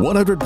100.7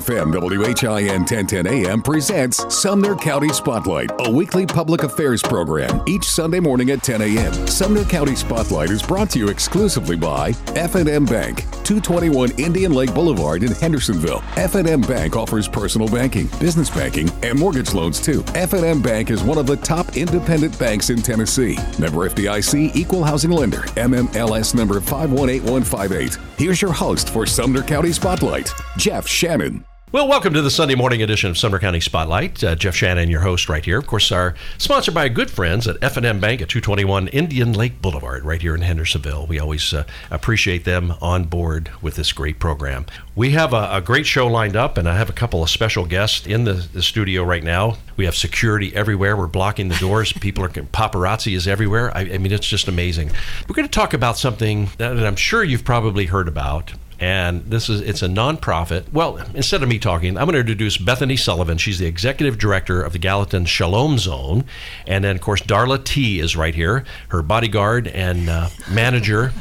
FM WHIN 1010 AM presents Sumner County Spotlight, a weekly public affairs program each Sunday morning at 10 a.m. Sumner County Spotlight is brought to you exclusively by F&M Bank, 221 Indian Lake Boulevard in Hendersonville. F&M Bank offers personal banking, business banking, and mortgage loans too. F&M Bank is one of the top independent banks in Tennessee. Member FDIC, equal housing lender, NMLS number 518158. Here's your host for Sumner County Spotlight. Jeff Shannon. Well, welcome to the Sunday morning edition of Sumner County Spotlight. Uh, Jeff Shannon, your host, right here. Of course, our sponsored by good friends at F&M Bank at 221 Indian Lake Boulevard, right here in Hendersonville. We always uh, appreciate them on board with this great program. We have a, a, great show lined up, and I have a couple of special guests in the, the studio right now. We have security everywhere. We're blocking the doors. People are paparazzi is everywhere. I, I mean, it's just amazing. We're going to talk about something that I'm sure you've probably heard about and this is it's a nonprofit. Well, instead of me talking, I'm going to introduce Bethany Sullivan. She's the executive director of the Gallatin Shalom Zone, and then of course Darla T is right here, her bodyguard and uh, manager,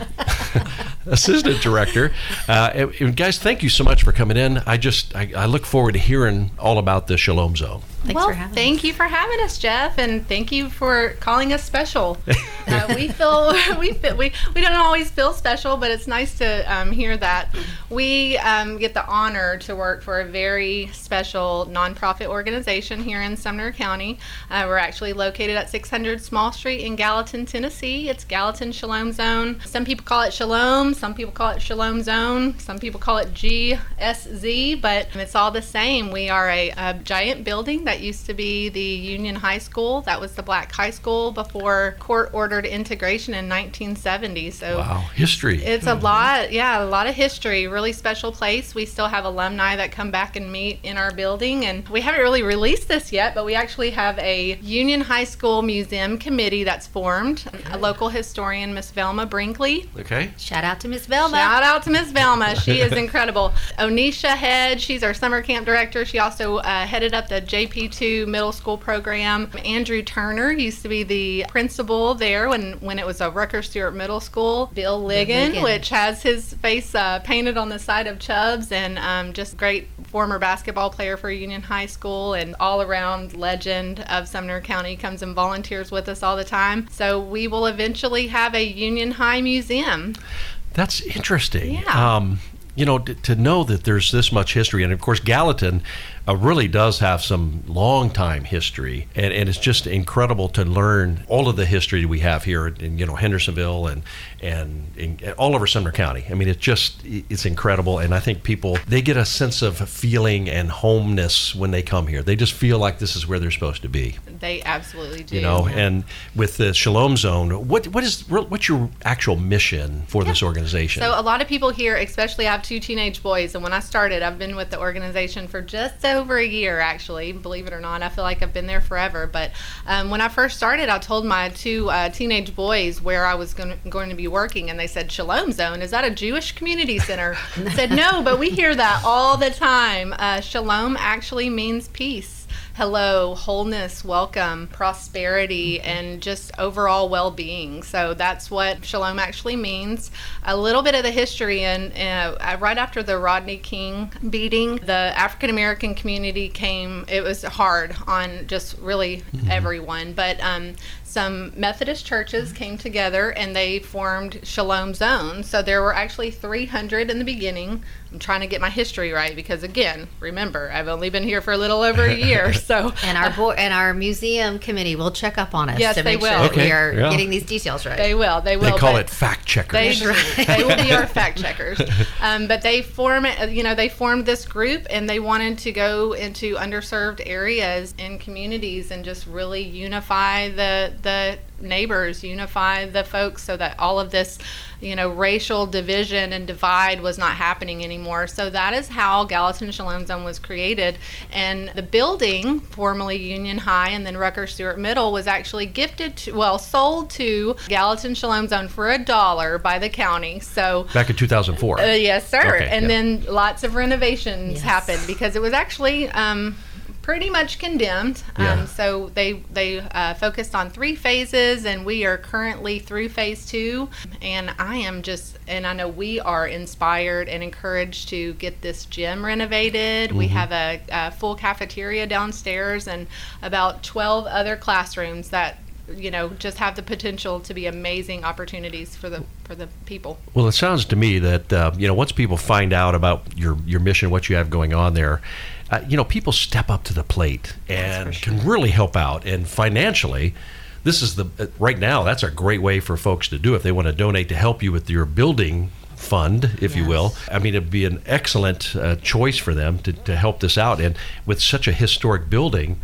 assistant director. Uh, and, guys, thank you so much for coming in. I just I, I look forward to hearing all about the Shalom Zone. Thanks well, thank us. you for having us, Jeff, and thank you for calling us special. uh, we feel we feel, we we don't always feel special, but it's nice to um, hear that we um, get the honor to work for a very special nonprofit organization here in Sumner County. Uh, we're actually located at 600 Small Street in Gallatin, Tennessee. It's Gallatin Shalom Zone. Some people call it Shalom, some people call it Shalom Zone, some people call it GSZ, but it's all the same. We are a, a giant building that used to be the Union High School. That was the black high school before court ordered integration in 1970. So wow, history. It's mm-hmm. a lot, yeah, a lot of history. Really special place. We still have alumni that come back and meet in our building, and we haven't really released this yet, but we actually have a Union High School Museum committee that's formed. Okay. A local historian, Miss Velma Brinkley. Okay. Shout out to Miss Velma. Shout out to Miss Velma. She is incredible. Onisha Head, she's our summer camp director. She also uh, headed up the JP P2 middle school program. Andrew Turner used to be the principal there when, when it was a Rucker Stewart Middle School. Bill Ligon, Ligon. which has his face uh, painted on the side of Chubbs, and um, just great former basketball player for Union High School and all around legend of Sumner County comes and volunteers with us all the time. So we will eventually have a Union High museum. That's interesting. Yeah. Um, you know, to, to know that there's this much history, and of course, Gallatin uh, really does have some long time history, and, and it's just incredible to learn all of the history we have here in you know Hendersonville and and, and all over Sumner County. I mean, it's just it's incredible, and I think people they get a sense of feeling and homeness when they come here. They just feel like this is where they're supposed to be. They absolutely do. You know, and with the Shalom Zone, what what is what's your actual mission for yeah. this organization? So a lot of people here, especially I have two teenage boys, and when I started, I've been with the organization for just over a year, actually. Believe it or not, I feel like I've been there forever. But um, when I first started, I told my two uh, teenage boys where I was going to be working, and they said, "Shalom Zone, is that a Jewish community center?" Said, "No, but we hear that all the time. Uh, shalom actually means peace." Hello, wholeness, welcome, prosperity, mm-hmm. and just overall well being. So that's what shalom actually means. A little bit of the history, and uh, right after the Rodney King beating, the African American community came, it was hard on just really mm-hmm. everyone. But um, some Methodist churches came together and they formed Shalom Zone. So there were actually 300 in the beginning. I'm trying to get my history right because again, remember, I've only been here for a little over a year. So and our board and our museum committee will check up on us yes, to make sure will. Okay. we are yeah. getting these details right. They will. They will. They call it fact checkers. They, they will be our fact checkers. Um, but they form, you know, they formed this group and they wanted to go into underserved areas and communities and just really unify the the neighbors, unify the folks so that all of this, you know, racial division and divide was not happening anymore. So that is how Gallatin Shalom Zone was created. And the building, formerly Union High and then Rucker Stewart Middle, was actually gifted to, well, sold to Gallatin Shalom Zone for a dollar by the county. So back in 2004. Uh, yes, sir. Okay, and yeah. then lots of renovations Yes. happened because it was actually um, pretty much condemned. Yeah. Um, so they they uh, focused on three phases, and we are currently through phase two. And I am just, and I know we are inspired and encouraged to get this gym renovated. We have a, a full cafeteria downstairs and about 12 other classrooms that you know just have the potential to be amazing opportunities for the for the people Well, it sounds to me that uh, you know once people find out about your your mission, what you have going on there, uh, you know people step up to the plate and can really help out. And financially, this is the uh, right now that's a great way for folks to do if they want to donate to help you with your building fund, if you will. I mean, it'd be an excellent uh, choice for them to, to help this out. And with such a historic building,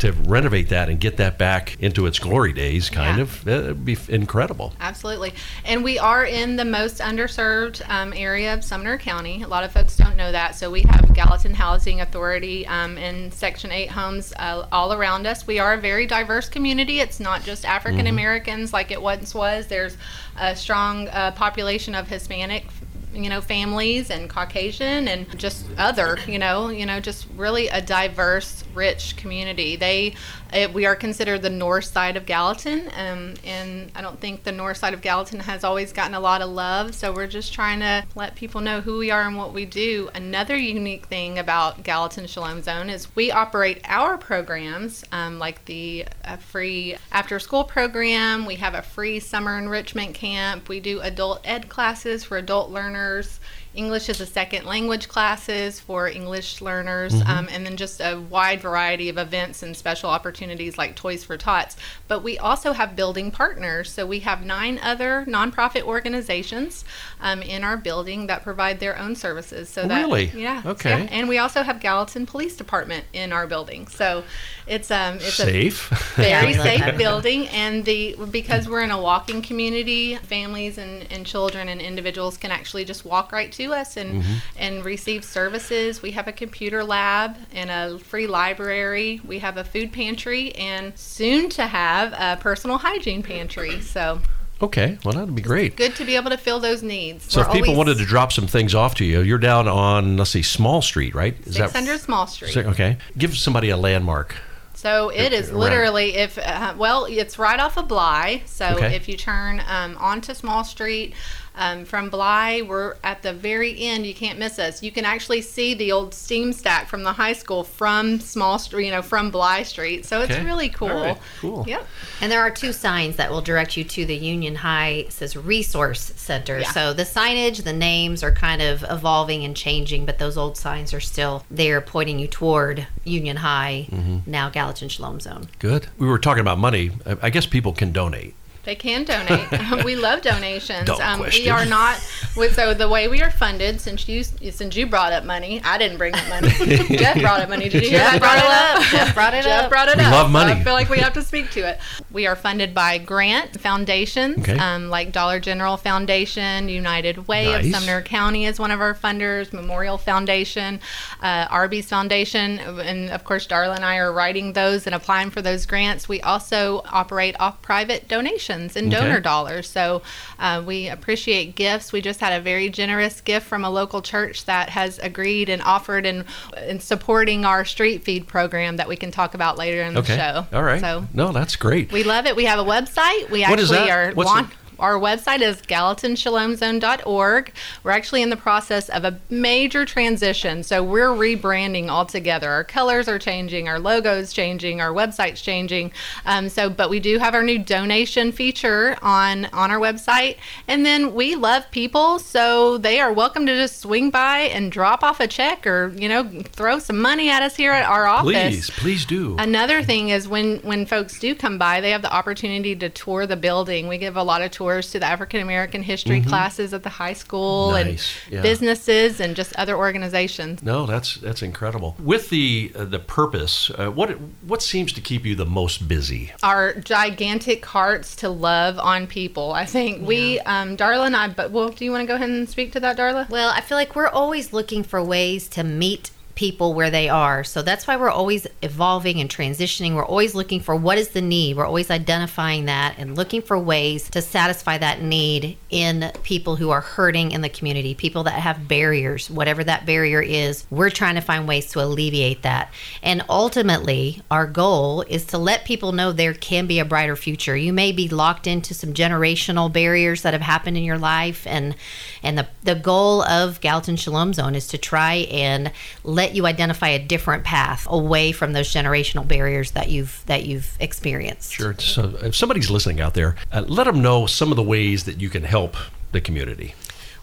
to renovate that and get that back into its glory days, kind Yeah. of, uh, it'd be incredible. Absolutely. And we are in the most underserved um, area of Sumner County. A lot of folks don't know that. So we have Gallatin Housing Authority um, in Section 8 homes uh, all around us. We are a very diverse community. It's not just African Americans like it once was. There's a strong uh, population of Hispanic you know families and caucasian and just other you know you know just really a diverse rich community. They it, we are considered the north side of gallatin um, and i don't think the north side of gallatin has always gotten a lot of love so we're just trying to let people know who we are and what we do. Another unique thing about gallatin shalom zone is we operate our programs um, like the free after school program we have a free summer enrichment camp we do adult ed classes for adult learners English as a second language classes for English learners, um, and then just a wide variety of events and special opportunities like Toys for Tots. But we also have building partners. So we have nine other nonprofit organizations um, in our building that provide their own services. So that Really? yeah, Okay. yeah. And we also have Gallatin Police Department in our building. So it's um it's a Safe. Yeah, very we safe that. building and the because we're in a walking community families and, and children and individuals can actually just walk right to us and and receive services we have a computer lab and a free library we have a food pantry and soon to have a personal hygiene pantry so Okay, well that'd be great. good to be able to fill those needs So We're if people always wanted to drop some things off to you, you're down on let's see, Small Street, right? Is 600 small street Okay, give somebody a landmark. So it is literally if uh, well, it's right off of Bly. So Okay. if you turn um, onto Small Street um, from Bly, we're at the very end. You can't miss us. You can actually see the old steam stack from the high school from Small Street, you know, from Bly Street. So it's Okay. really cool. All right, cool. Yep. And there are two signs that will direct you to the Union High it says Resource Center. Yeah. So the signage, the names are kind of evolving and changing, but those old signs are still there pointing you toward Union High, Mm-hmm. now Gallatin Shalom Zone. Good. We were talking about money. I I guess people can donate. They can donate. we love donations. Um, we are not. we- So the way we are funded, since you since you brought up money, I didn't bring up money. Jeff brought up money. Did you? Jeff brought it up. Jeff brought it Jeff up. brought it We up. love so money. I feel like we have to speak to it. We are funded by grant foundations, Okay. um, like Dollar General Foundation, United Way Nice. of Sumner County is one of our funders, Memorial Foundation, uh, Arby's Foundation, and of course, Darla and I are writing those and applying for those grants. We also operate off private donations and Okay. donor dollars. So uh, we appreciate gifts. We just had a very generous gift from a local church that has agreed and offered and, and supporting our street feed program that we can talk about later in the show. All right. So no, that's great. we love it. We have a website. We What is actually that? are What's the- our website is GallatinShalomZone.org. We're actually in the process of a major transition. So we're rebranding altogether. Our colors are changing, our logo's changing, our website's changing. Um, so, but we do have our new donation feature on on our website. And then we love people, so they are welcome to just swing by and drop off a check or you know throw some money at us here at our office. Please, please do. Another thing is when when folks do come by, they have the opportunity to tour the building. We give a lot of tours tours to the African American history classes at the high school Mm-hmm. Nice, yeah. and businesses and just other organizations. No, that's that's incredible. With the uh, the purpose, uh, what what seems to keep you the most busy? Our gigantic hearts to love on people. I think we, um, Darla and I, but well, do you want to go ahead and speak to that, Darla? Well, I feel like we're always looking for ways to meet people where they are. So that's why we're always evolving and transitioning. We're always looking for what is the need. We're always identifying that and looking for ways to satisfy that need in people who are hurting in the community, people that have barriers, whatever that barrier is. We're trying to find ways to alleviate that. And ultimately, our goal is to let people know there can be a brighter future. You may be locked into some generational barriers that have happened in your life and and the the goal of Gallatin Shalom Zone is to try and let you identify a different path away from those generational barriers that you've that you've experienced. Sure. So if somebody's listening out there, uh, let them know some of the ways that you can help the community.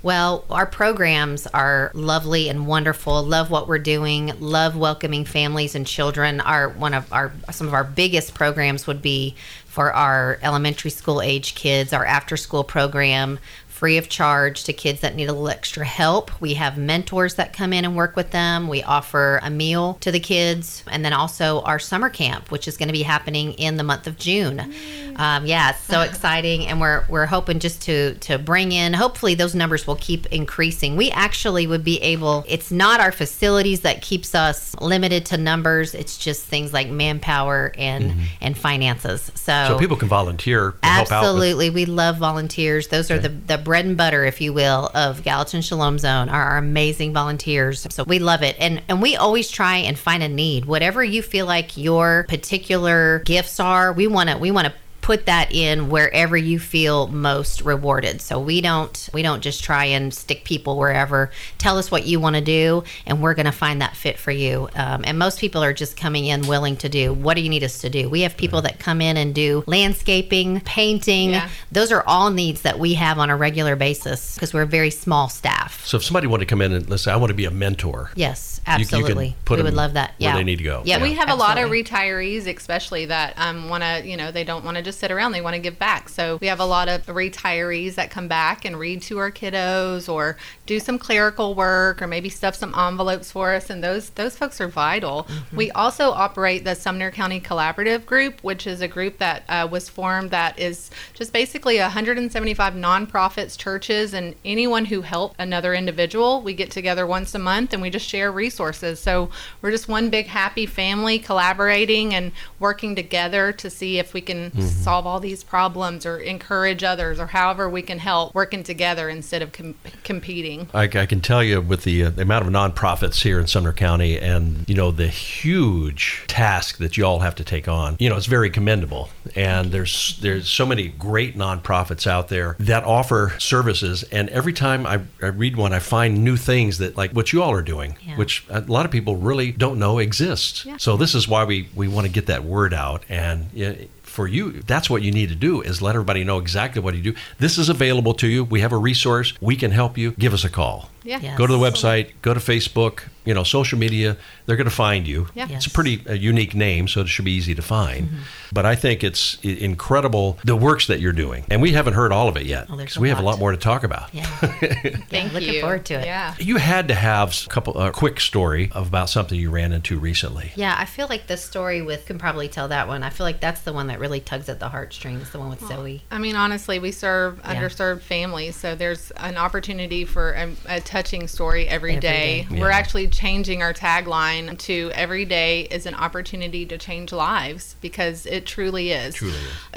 Well, our programs are lovely and wonderful. Love what we're doing. Love welcoming families and children. Our one of our some of our biggest programs would be for our elementary school age kids, our after school program free of charge to kids that need a little extra help. We have mentors that come in and work with them. We offer a meal to the kids, and then also our summer camp, which is going to be happening in the month of June. Um, yeah, it's so exciting, and we're we're hoping just to to bring in. Hopefully, those numbers will keep increasing. We actually would be able. It's not our facilities that keeps us limited to numbers. It's just things like manpower and and finances. So so people can volunteer to help out. With, Absolutely. We love volunteers. Those are the, the bread and butter, if you will, of Gallatin Shalom Zone are our amazing volunteers. So we love it. And and we always try and find a need. Whatever you feel like your particular gifts are, we want to we want to put that in wherever you feel most rewarded. So we don't we don't just try and stick people wherever. Tell us what you want to do, and we're going to find that fit for you. Um, and most people are just coming in willing to do. What do you need us to do? We have people that come in and do landscaping, painting. Yeah. Those are all needs that we have on a regular basis because we're a very small staff. so if somebody wanted to come in and let's say I want to be a mentor, Yes, you can absolutely. put we would love that. where Yeah, they need to go. Yeah, we have a lot of retirees, especially that um, want to, you know, they don't want to just sit around. They want to give back. So we have a lot of retirees that come back and read to our kiddos, or do some clerical work, or maybe stuff some envelopes for us. And those those folks are vital. Mm-hmm. We also operate the Sumner County Collaborative Group, which is a group that uh, was formed that is just basically 175 nonprofits, churches, and anyone who help another individual. We get together once a month and we just share resources. So we're just one big happy family collaborating and working together to see if we can solve all these problems or encourage others or however we can help working together instead of com- competing. I, I can tell you with the, uh, the amount of nonprofits here in Sumner County and you know the huge task that you all have to take on you know it's very commendable and there's there's so many great nonprofits out there that offer services and every time I, I read one I find new things that like what you all are doing Yeah. which a lot of people really don't know exists. Yeah. so this is why we we want to get that word out and for you, that's what you need to do is let everybody know exactly what you do. This is available to you. We have a resource. We can help you. Give us a call. Yeah. Yes. Go to the website, go to Facebook, you know, social media. They're going to find you. Yeah. It's a pretty uh, unique name, so it should be easy to find. But I think it's incredible the works that you're doing. And we haven't heard all of it yet. Oh, there's 'cause a we have a lot. lot more to talk about. Yeah. Thank you looking you. forward to it. Yeah. You had to have a couple a quick story about something you ran into recently. Yeah, I feel like the story with can probably tell that one. I feel like that's the one that really tugs at the heartstrings. The one with Zoe. I mean, honestly, we serve Yeah. underserved families, so there's an opportunity for a, a touching story every Every day. day. We're actually changing our tagline to "Every day is an opportunity to change lives" because it truly is. Truly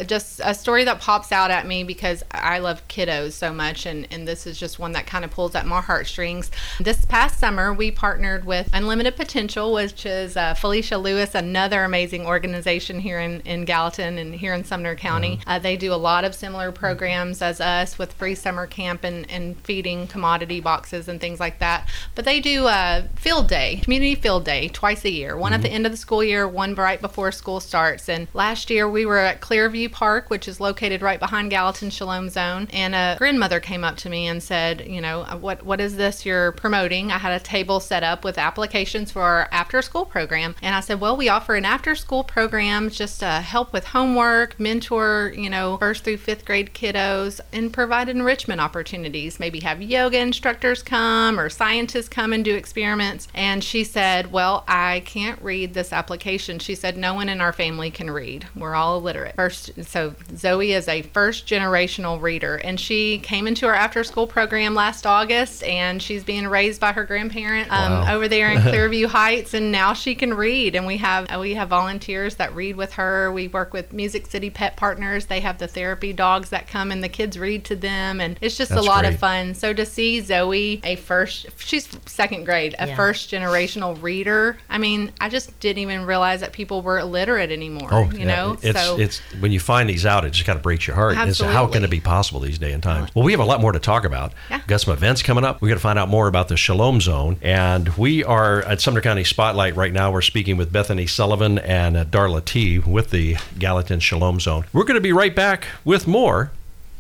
Just a story that pops out at me because I love kiddos so much, and, and this is just one that kind of pulls at my heartstrings. This past summer, we partnered with Unlimited Potential, which is uh, Felicia Lewis, another amazing organization here in, in Gallatin and here in Sumner uh-huh. County. Uh, they do a lot of similar programs as us with free summer camp and, and feeding commodity boxes and things like that. But they do a field day, community field day, twice a year. One at the mm-hmm. end of the school year, one right before school starts. And last year we were at Clearview Park, which is located right behind Gallatin Shalom Zone. And a grandmother came up to me and said, you know, uh, what what is this you're promoting? I had a table set up with applications for our after school program. And I said, well, we offer an after school program just to help with homework, mentor, you know, first through fifth grade kiddos, and provide enrichment opportunities. Maybe have yoga instructors come or scientists come and do experiments. And she said, Well, I can't read this application. She said, No one in our family can read. We're all illiterate. First, so Zoe is a first generational reader, and she came into our after school program last August, and she's being raised by her grandparent um, Wow. over there in Clearview Heights, and now she can read. And we have we have volunteers that read with her. We work with Music City Pet Partners. They have the therapy dogs that come, and the kids read to them, and it's just That's a lot great. of fun. So to see Zoe, a first, she's second grade, a Yeah. first generational reader. I mean, I just didn't even realize that people were illiterate anymore. Oh, you yeah, know, it's so it's when you find these out, it just kind of breaks your heart. It's how can it be possible these day and times? Well, we have a lot more to talk about. Yeah. Got some events coming up. We got to find out more about the Shalom Zone, and we are at Sumner County Spotlight right now. We're speaking with Bethany Sullivan and uh, Darla T with the Gallatin Shalom Zone. We're going to be right back with more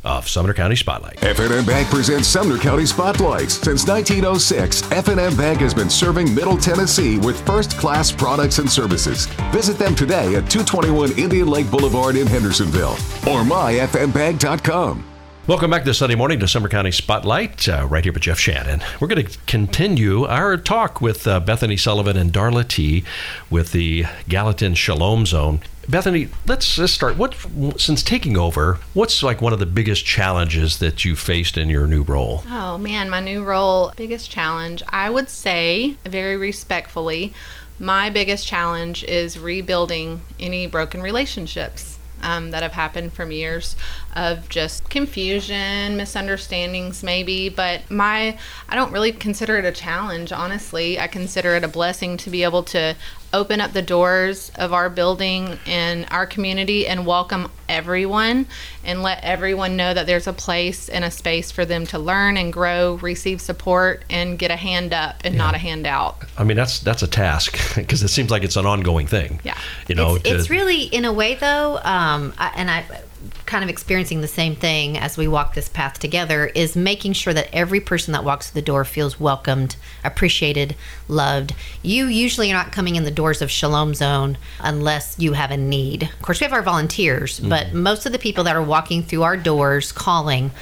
of Sumner County Spotlight. F&M Bank presents Sumner County Spotlights. Since 1906, F&M Bank has been serving Middle Tennessee with first class products and services. Visit them today at 221 Indian Lake Boulevard in Hendersonville or myfmbank.com. Welcome back this Sunday morning to Sumner County Spotlight, uh, right here with Jeff Shannon. We're going to continue our talk with uh, Bethany Sullivan and Darla T with the Gallatin Shalom Zone. Bethany, let's, let's start. What since taking over, what's like one of the biggest challenges that you faced in your new role? Oh man, my new role, biggest challenge, I would say, very respectfully, my biggest challenge is rebuilding any broken relationships um, that have happened from years of just confusion, misunderstandings, maybe. But my, I don't really consider it a challenge, honestly. I consider it a blessing to be able to open up the doors of our building and our community and welcome everyone and let everyone know that there's a place and a space for them to learn and grow, receive support, and get a hand up and not a handout. I mean, that's that's a task because it seems like it's an ongoing thing. Yeah. you know, it's, to- it's really in a way though um, I, and i kind of experiencing the same thing as we walk this path together is making sure that every person that walks through the door feels welcomed appreciated loved. You usually are not coming in the doors of shalom zone unless you have a need. Of course we have our volunteers but mm-hmm. most of the people that are walking through our doors calling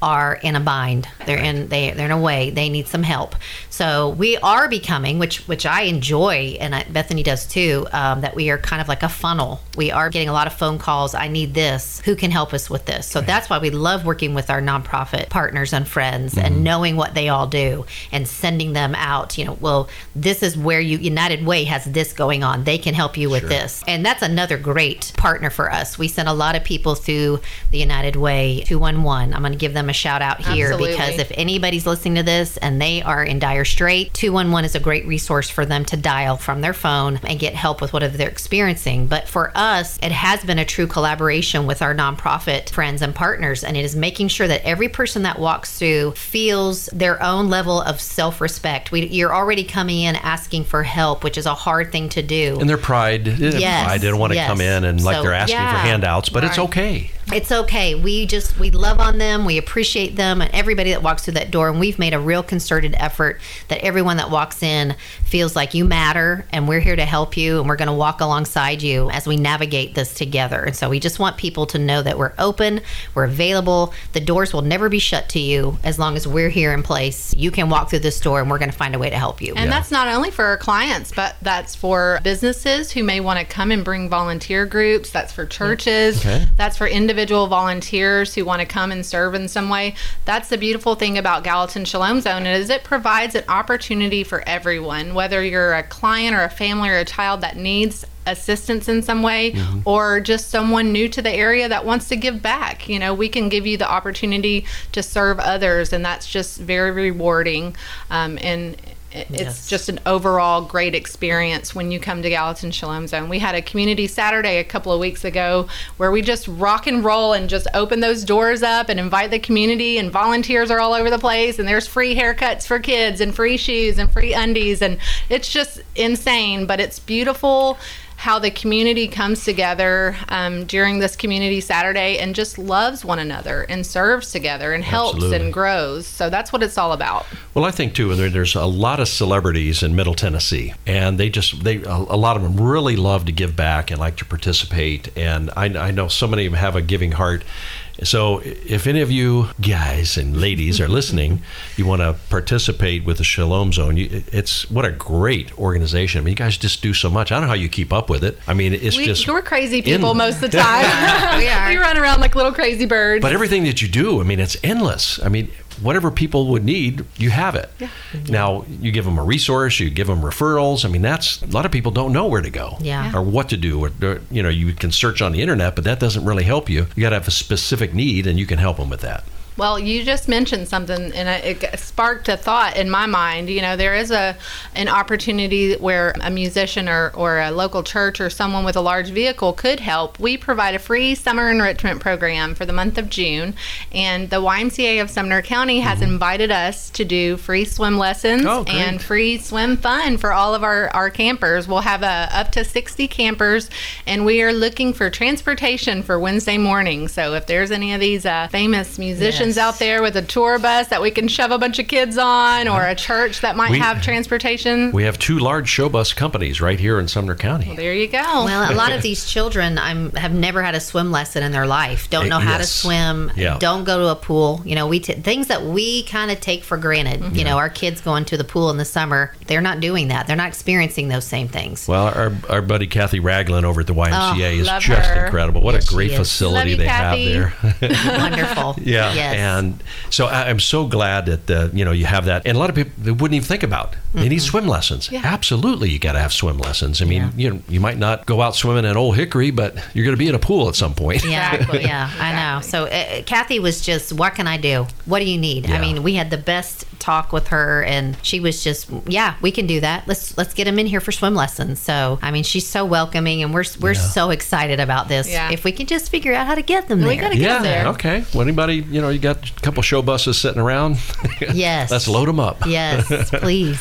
are in a bind. They're in they they're in a way they need some help. So we are becoming, which which I enjoy, and I, Bethany does too. Um, that we are kind of like a funnel. We are getting a lot of phone calls. I need this. Who can help us with this? So that's why we love working with our nonprofit partners and friends, and knowing what they all do, and sending them out. You know, well, this is where you United Way has this going on. They can help you with this, and that's another great partner for us. We send a lot of people through the United Way 211. I'm going to give them a shout out here Absolutely. because if anybody's listening to this and they are in dire strait, 211 is a great resource for them to dial from their phone and get help with whatever they're experiencing. But for us, it has been a true collaboration with our nonprofit friends and partners, and it is making sure that every person that walks through feels their own level of self respect. You're already coming in asking for help, which is a hard thing to do. and their pride. Eh, yes, I didn't want to yes. come in and like So, they're asking for handouts, but it's okay. It's okay. We just we love on them. We appreciate them and everybody that walks through that door. And we've made a real concerted effort that everyone that walks in feels like you matter and we're here to help you and we're going to walk alongside you as we navigate this together. And so we just want people to know that we're open, we're available. The doors will never be shut to you as long as we're here in place. You can walk through this door and we're going to find a way to help you. And Yeah. that's not only for our clients, but that's for businesses who may want to come and bring volunteer groups. That's for churches. Okay. That's for individual volunteers who want to come and serve in some way. That's the beautiful thing about Gallatin Shalom Zone is it provides an opportunity for everyone, whether you're a client or a family or a child that needs assistance in some way or just someone new to the area that wants to give back you know we can give you the opportunity to serve others and that's just very rewarding um, and it's Yes. just an overall great experience when you come to Gallatin Shalom Zone. We had a community Saturday a couple of weeks ago where we just rock and roll and just open those doors up and invite the community and volunteers are all over the place and there's free haircuts for kids and free shoes and free undies and it's just insane but it's beautiful how the community comes together um, during this community Saturday and just loves one another and serves together and helps Absolutely. and grows. So that's what it's all about. Well, I think too, and there, there's a lot of celebrities in Middle Tennessee, and they just they a, a lot of them really love to give back and like to participate. And I, I know so many of them have a giving heart. So if any of you guys and ladies are listening, you want to participate with the Shalom Zone. You, it's what a great organization. I mean, you guys just do so much. I don't know how you keep up with it. I mean, it's We, just we're crazy people in- most of the time. We we run around like little crazy birds. But everything that you do, I mean, it's endless. I mean, whatever people would need, you have it. Mm-hmm. Now, you give them a resource, you give them referrals. I mean, that's a lot of people don't know where to go Yeah. or what to do. Or, or, you know, you can search on the internet, but that doesn't really help you. You got to have a specific need, and you can help them with that. Well, you just mentioned something, and it sparked a thought in my mind. You know, there is a an opportunity where a musician or, or a local church or someone with a large vehicle could help. We provide a free summer enrichment program for the month of June, and the YMCA of Sumner County has invited us to do free swim lessons Oh, and free swim fun for all of our, our campers. We'll have a, up to 60 campers, and we are looking for transportation for Wednesday morning. So if there's any of these uh, famous musicians Yes. out there with a tour bus that we can shove a bunch of kids on, or a church that might We- have transportation, We have two large show bus companies right here in Sumner County. there you go. Well, a lot of these children um, have never had a swim lesson in their life. Don't know how to swim. Yeah. Don't go to a pool. You know, we t- things that we kind of take for granted. You know, our kids going to the pool in the summer. They're not doing that. They're not experiencing those same things. Well, our, our buddy Kathy Ragland over at the YMCA is just her. incredible. What Yes, a great facility Love you, they Kathy. have there. Wonderful. Yeah, Yes. And so I, I'm so glad that uh, you know you have that, and a lot of people they wouldn't even think about. They need swim lessons. Yeah. Absolutely, you got to have swim lessons. I mean, you know, you might not go out swimming at Old Hickory, but you're going to be in a pool at some point. Yeah, Exactly. yeah, I know. So uh, Kathy was just, what can I do? What do you need? Yeah. I mean, we had the best talk with her, and she was just, yeah, we can do that. Let's let's get them in here for swim lessons. So I mean, she's so welcoming, and we're we're Yeah. so excited about this. Yeah. If we can just figure out how to get them there. We gotta get Yeah. there. Okay. Well, anybody, you know, you got a couple show buses sitting around. Yes. Let's load them up. Yes, please.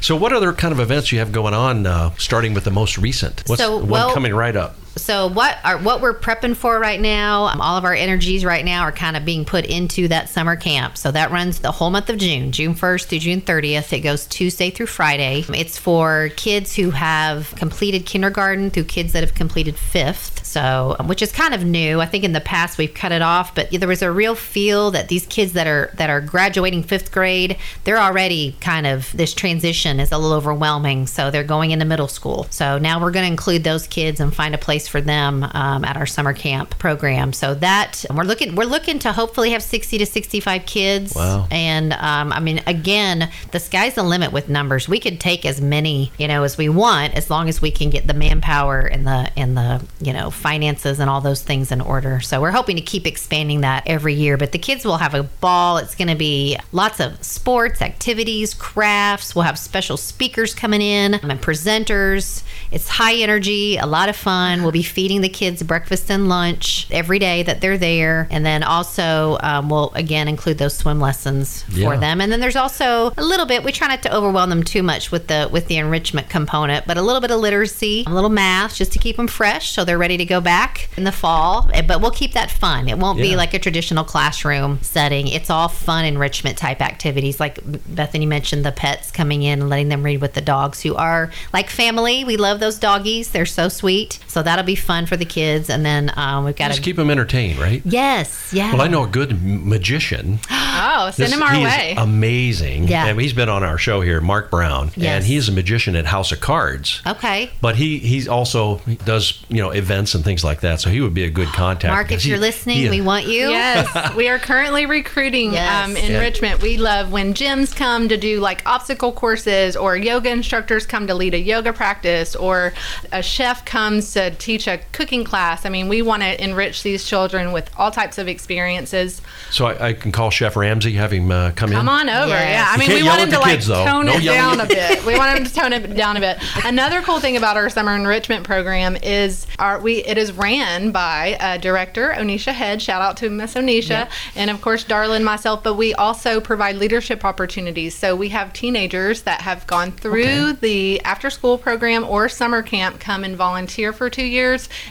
So, what other kind of events you have going on? Uh, starting with the most recent. What's So, the one coming right up? So what are what we're prepping for right now? Um, all of our energies right now are kind of being put into that summer camp. So that runs the whole month of June, June 1st through June 30th. It goes Tuesday through Friday. It's for kids who have completed kindergarten through kids that have completed fifth. So um, which is kind of new. I think in the past we've cut it off, but there was a real feel that these kids that are that are graduating fifth grade, they're already kind of this transition is a little overwhelming. So they're going into middle school. So now we're going to include those kids and find a place for them um, at our summer camp program. So that we're looking we're looking to hopefully have 60 to 65 kids. Wow. And um, I mean, again, the sky's the limit with numbers. We could take as many you know as we want as long as we can get the manpower and the and the you know finances and all those things in order. So we're hoping to keep expanding that every year. But the kids will have a ball. It's going to be lots of sports, activities, crafts. We'll have special speakers coming in and presenters. It's high energy, a lot of fun. We'll be feeding the kids breakfast and lunch every day that they're there, and then also um, we'll again include those swim lessons Yeah. for them. And then there's also a little bit. We try not to overwhelm them too much with the with the enrichment component, but a little bit of literacy, a little math, just to keep them fresh so they're ready to go back in the fall. Eh, But we'll keep that fun. It won't be like a traditional classroom setting. It's all fun enrichment type activities. Like Bethany mentioned, the pets coming in and letting them read with the dogs who are like family. We love those doggies. They're so sweet. So that'll be fun for the kids. And then um, we've got to keep them entertained, right? yes, yeah. Well, I know a good magician. Oh, send This- him our he way. Is amazing. Yeah. And he's been on our show here, Mark Brown. Yes. And he's a magician at House of Cards. Okay. But he he's also he does you know events and things like that. So he would be a good contact. Mark, if he- you're listening, he- we want you. Yes, we are currently recruiting Yes. um, enrichment. We love when gyms come to do like obstacle courses, or yoga instructors come to lead a yoga practice, or a chef comes to teach a cooking class. I mean, we want to enrich these children with all types of experiences. So I, I can call Chef Ramsay, have him uh, come, Come in. Come on over. Yes. Yeah. I mean, we want him the to like kids, though. tone No it yelling. down a bit. We want him to tone it down a bit. Another cool thing about our summer enrichment program is our we it is ran by uh, director Onisha Head. Shout out to Miss Onisha, and of course Darla and myself. But we also provide leadership opportunities. So we have teenagers that have gone through the after school program or summer camp come and volunteer for two years,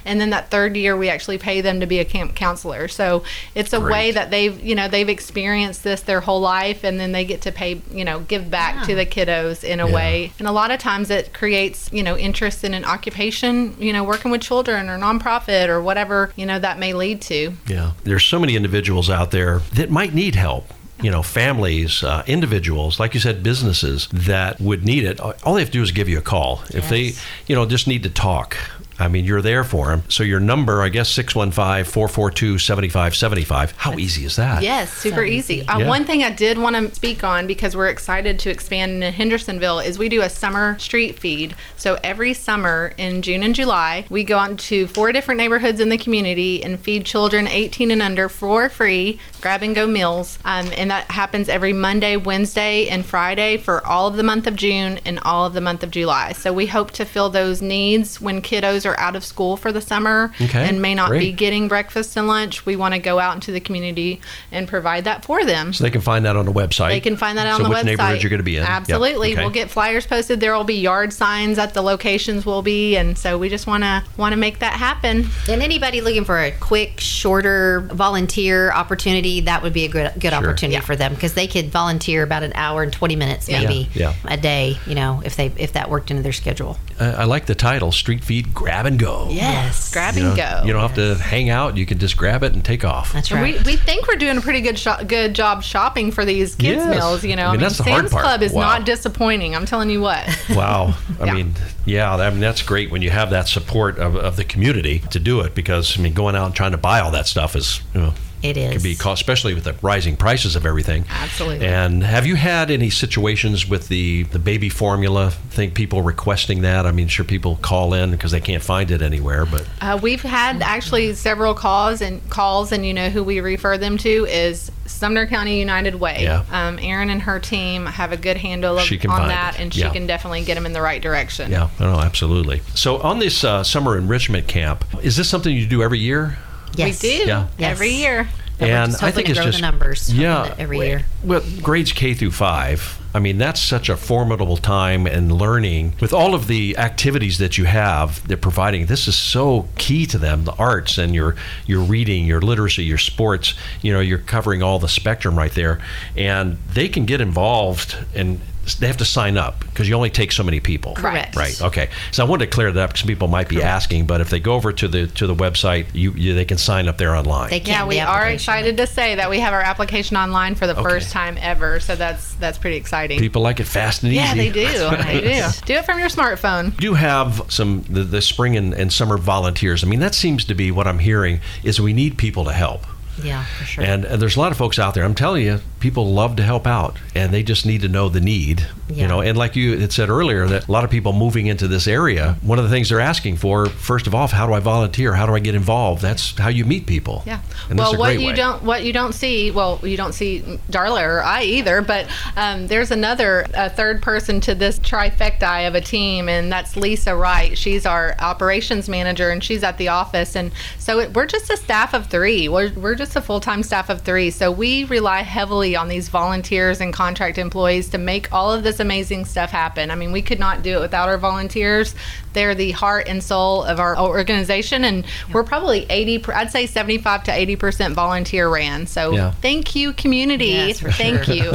and then that third year we actually pay them to be a camp counselor. So it's a way that they've you know they've experienced this their whole life, and then they get to pay you know give back to the kiddos in a Yeah. way. And a lot of times it creates you know interest in an occupation, you know, working with children or nonprofit or whatever you know that may lead to. Yeah. There's so many individuals out there that might need help. You know, families, uh, individuals, like you said, businesses that would need it. All they have to do is give you a call. If they, you know, just need to talk. I mean, you're there for them. So your number, I guess, 615 442 7575. How easy is that? Yes, super So easy. easy. Uh, Yeah. One thing I did want to speak on because we're excited to expand in Hendersonville is we do a summer street feed. So every summer in June and July, we go out to four different neighborhoods in the community and feed children 18 and under for free, grab and go meals. Um, and that happens every Monday, Wednesday, and Friday for all of the month of June and all of the month of July. So we hope to fill those needs when kiddos are out of school for the summer Okay, and may not be getting breakfast and lunch. We want to go out into the community and provide that for them. So they can find that on the website. They can find that on so the which website. neighborhood you're going to be in. Yep, Absolutely. okay. We'll get flyers posted. There will be yard signs at the locations we'll be, and so we just want to want to make that happen. And anybody looking for a quick, shorter volunteer opportunity, that would be a good good Sure. opportunity Yeah. for them because they could volunteer about an hour and twenty minutes Yeah. maybe Yeah, a day. You know, if they if that worked into their schedule. Uh, I like the title, Street Feed Grab and Go. Yes, Grab You, and know, go. you don't have to hang out. You can just grab it and take off. That's right. we, we think we're doing a pretty good sho- good job shopping for these kids Yes. meals. You know, I mean, that's the hard Sam's part. Club is Wow. not disappointing. I'm telling you what. Wow. I Yeah. mean, yeah, I mean, that's great when you have that support of, of the community to do it because, I mean, going out and trying to buy all that stuff is, you know, It is. can be cost, especially with the rising prices of everything. Absolutely. And have you had any situations with the, the baby formula? Think people requesting that? I mean, sure, people call in because they can't find it anywhere, but Uh, we've had actually several calls and calls, and you know who we refer them to is Sumner County United Way. Yeah. Um, Erin and her team have a good handle of, on that, it. and she Yeah. can definitely get them in the right direction. yeah, no, absolutely. So on this uh, summer enrichment camp, is this something you do every year? Yes. We do Yeah. every year. And we're and just I hoping think to it's grow the just numbers Yeah, every year. Well, grades K through five. I mean, that's such a formidable time and learning with all of the activities that you have. They're providing. This is so key to them: the arts and your your reading, your literacy, your sports. You know, you're covering all the spectrum right there, and they can get involved and. They have to sign up because you only take so many people. Correct. Right. Okay. So I wanted to clear that up because people might be asking. But if they go over to the to the website, you, you they can sign up there online. They can. Yeah, the we are excited to say that we have our application online for the Okay. first time ever. So that's that's pretty exciting. people like it fast and easy. yeah, they do. They do. Do it from your smartphone. You do have some the, the spring and, and summer volunteers. I mean, that seems to be what I'm hearing is we need people to help. Yeah, for sure. And, and there's a lot of folks out there. I'm telling you, people love to help out, and they just need to know the need. You know, and like you had said earlier, that a lot of people moving into this area, one of the things they're asking for, first of all, how do I volunteer? How do I get involved? That's how you meet people. Yeah. And well, what you way. don't what you don't see, well, you don't see Darla or I either, but um, there's another a third person to this trifecta of a team, and that's Lisa Wright. She's our operations manager, and she's at the office, and so it, we're just a staff of three. We're we're just a full time staff of three, so we rely heavily on these volunteers and contract employees to make all of this amazing stuff happen. I mean, we could not do it without our volunteers. They're the heart and soul of our organization, and we're probably 80, I'd say 75 to 80% volunteer ran. So Yeah. thank you, community. Yes, for thank sure. you.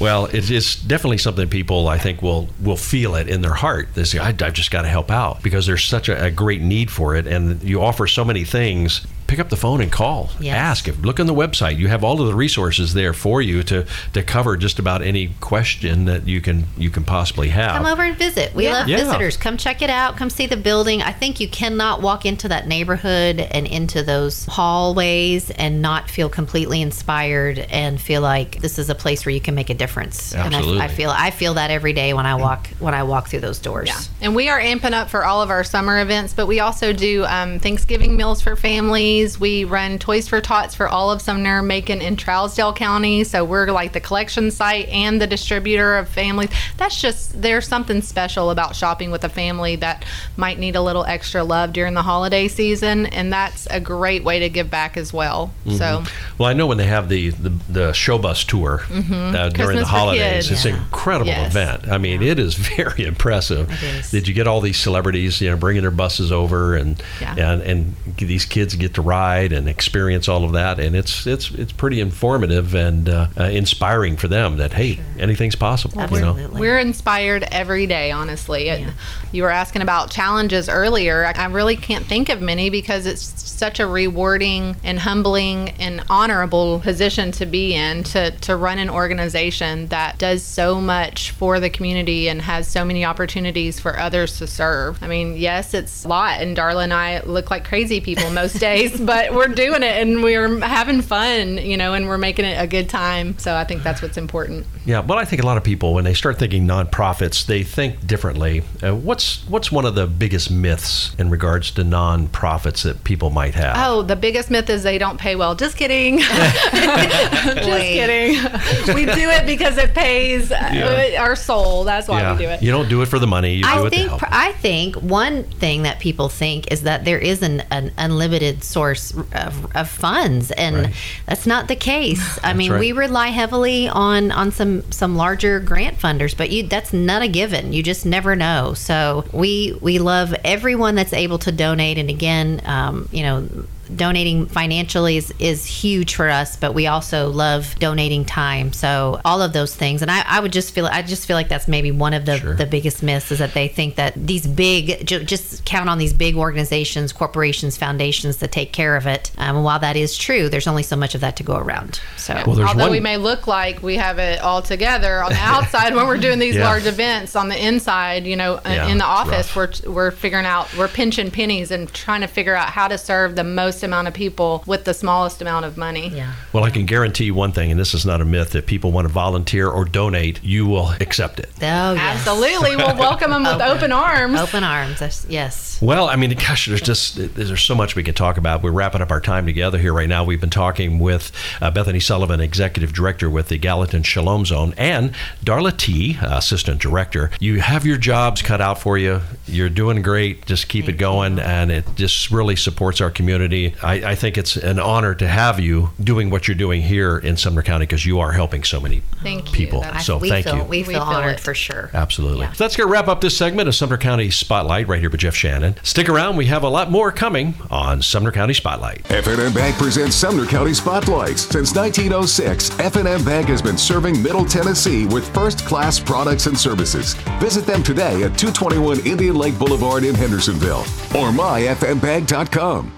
Well, it is definitely something people I think will will feel it in their heart. They say, I, I've just got to help out because there's such a, a great need for it, and you offer so many things. Pick up the phone and call. Yes. Ask. If, look on the website. You have all of the resources there for you to, to cover just about any question that you can you can possibly have. Come over and visit. We Yeah. love Yeah. visitors. Come check it out. Come see the building. I think you cannot walk into that neighborhood and into those hallways and not feel completely inspired and feel like this is a place where you can make a difference. Absolutely. And I, I feel I feel that every day when I walk when I walk through those doors. Yeah. And we are amping up for all of our summer events, but we also do um, Thanksgiving meals for families. We run Toys for Tots for all of Sumner, Macon, and Trousdale County. So we're like the collection site and the distributor of families. That's just, there's something special about shopping with a family that might need a little extra love during the holiday season. And that's a great way to give back as well. So Well, I know when they have the the, the show bus tour uh, during Mm-hmm. The holidays, it's an incredible Yes. event. I mean, it is very impressive. Did you get all these celebrities, you know, bringing their buses over, and Yeah. and and these kids get to ride and experience all of that, and it's it's it's pretty informative and uh, uh, inspiring for them that hey, anything's possible. You know. We're inspired every day, honestly. Yeah. You were asking about challenges earlier. I I really can't think of many because it's such a rewarding and humbling and honorable position to be in to, to run an organization that does so much for the community and has so many opportunities for others to serve. I mean, yes, it's a lot, and Darla and I look like crazy people most days, but we're doing it and we're having fun, you know, and we're making it a good time. So I think that's what's important. Yeah, but I think a lot of people, when they start thinking nonprofits, they think differently. Uh, what's what's one of the biggest myths in regards to nonprofits that people might have? Oh, the biggest myth is they don't pay well. Just kidding. Just kidding. we do it because it pays uh, our soul. That's why yeah, we do it. you don't do it for the money. You do I it think to help. I think one thing that people think is that there is an, an unlimited source of, of funds, and Right. that's not the case. I mean, right. we rely heavily on on some some larger grant funders, but you that's not a given. You just never know. So we we love everyone that's able to donate, and again, um, you know. Donating financially is, is huge for us, but we also love donating time. So all of those things, and I, I would just feel I just feel like that's maybe one of the, Sure. the biggest myths is that they think that these big ju- just count on these big organizations corporations foundations to take care of it um, and while that is true there's only so much of that to go around so Well, Although one- we may look like we have it all together on the outside when we're doing these Yeah. large events, on the inside, you know, uh, Yeah, in the office, we're we're figuring out we're pinching pennies and trying to figure out how to serve the most amount of people with the smallest amount of money. yeah Well, I can guarantee you one thing, and this is not a myth. If people want to volunteer or donate, you will accept it. oh yes. Absolutely, we'll welcome them with open arms. open arms yes Well, I mean, gosh, there's just there's so much we can talk about. We're wrapping up our time together here right now. We've been talking with uh, Bethany Sullivan, executive director with the Gallatin Shalom Zone, and Darla T, uh, assistant director. You have your jobs cut out for you. You're doing great. Just keep it going, and it just really supports our community. I, I think it's an honor to have you doing what you're doing here in Sumner County because you are helping so many Thank people. That's- So we thank feel you. we We feel feel honored it. for sure Absolutely. Yeah. So that's going to wrap up this segment of Sumner County Spotlight right here with Jeff Shannon. Stick around. We have a lot more coming on Sumner County Spotlight. F&M Bank presents Sumner County Spotlights. Since 1906, F&M Bank has been serving Middle Tennessee with first-class products and services. Visit them today at 221 Indian Lake Boulevard in Hendersonville or myfmbank.com.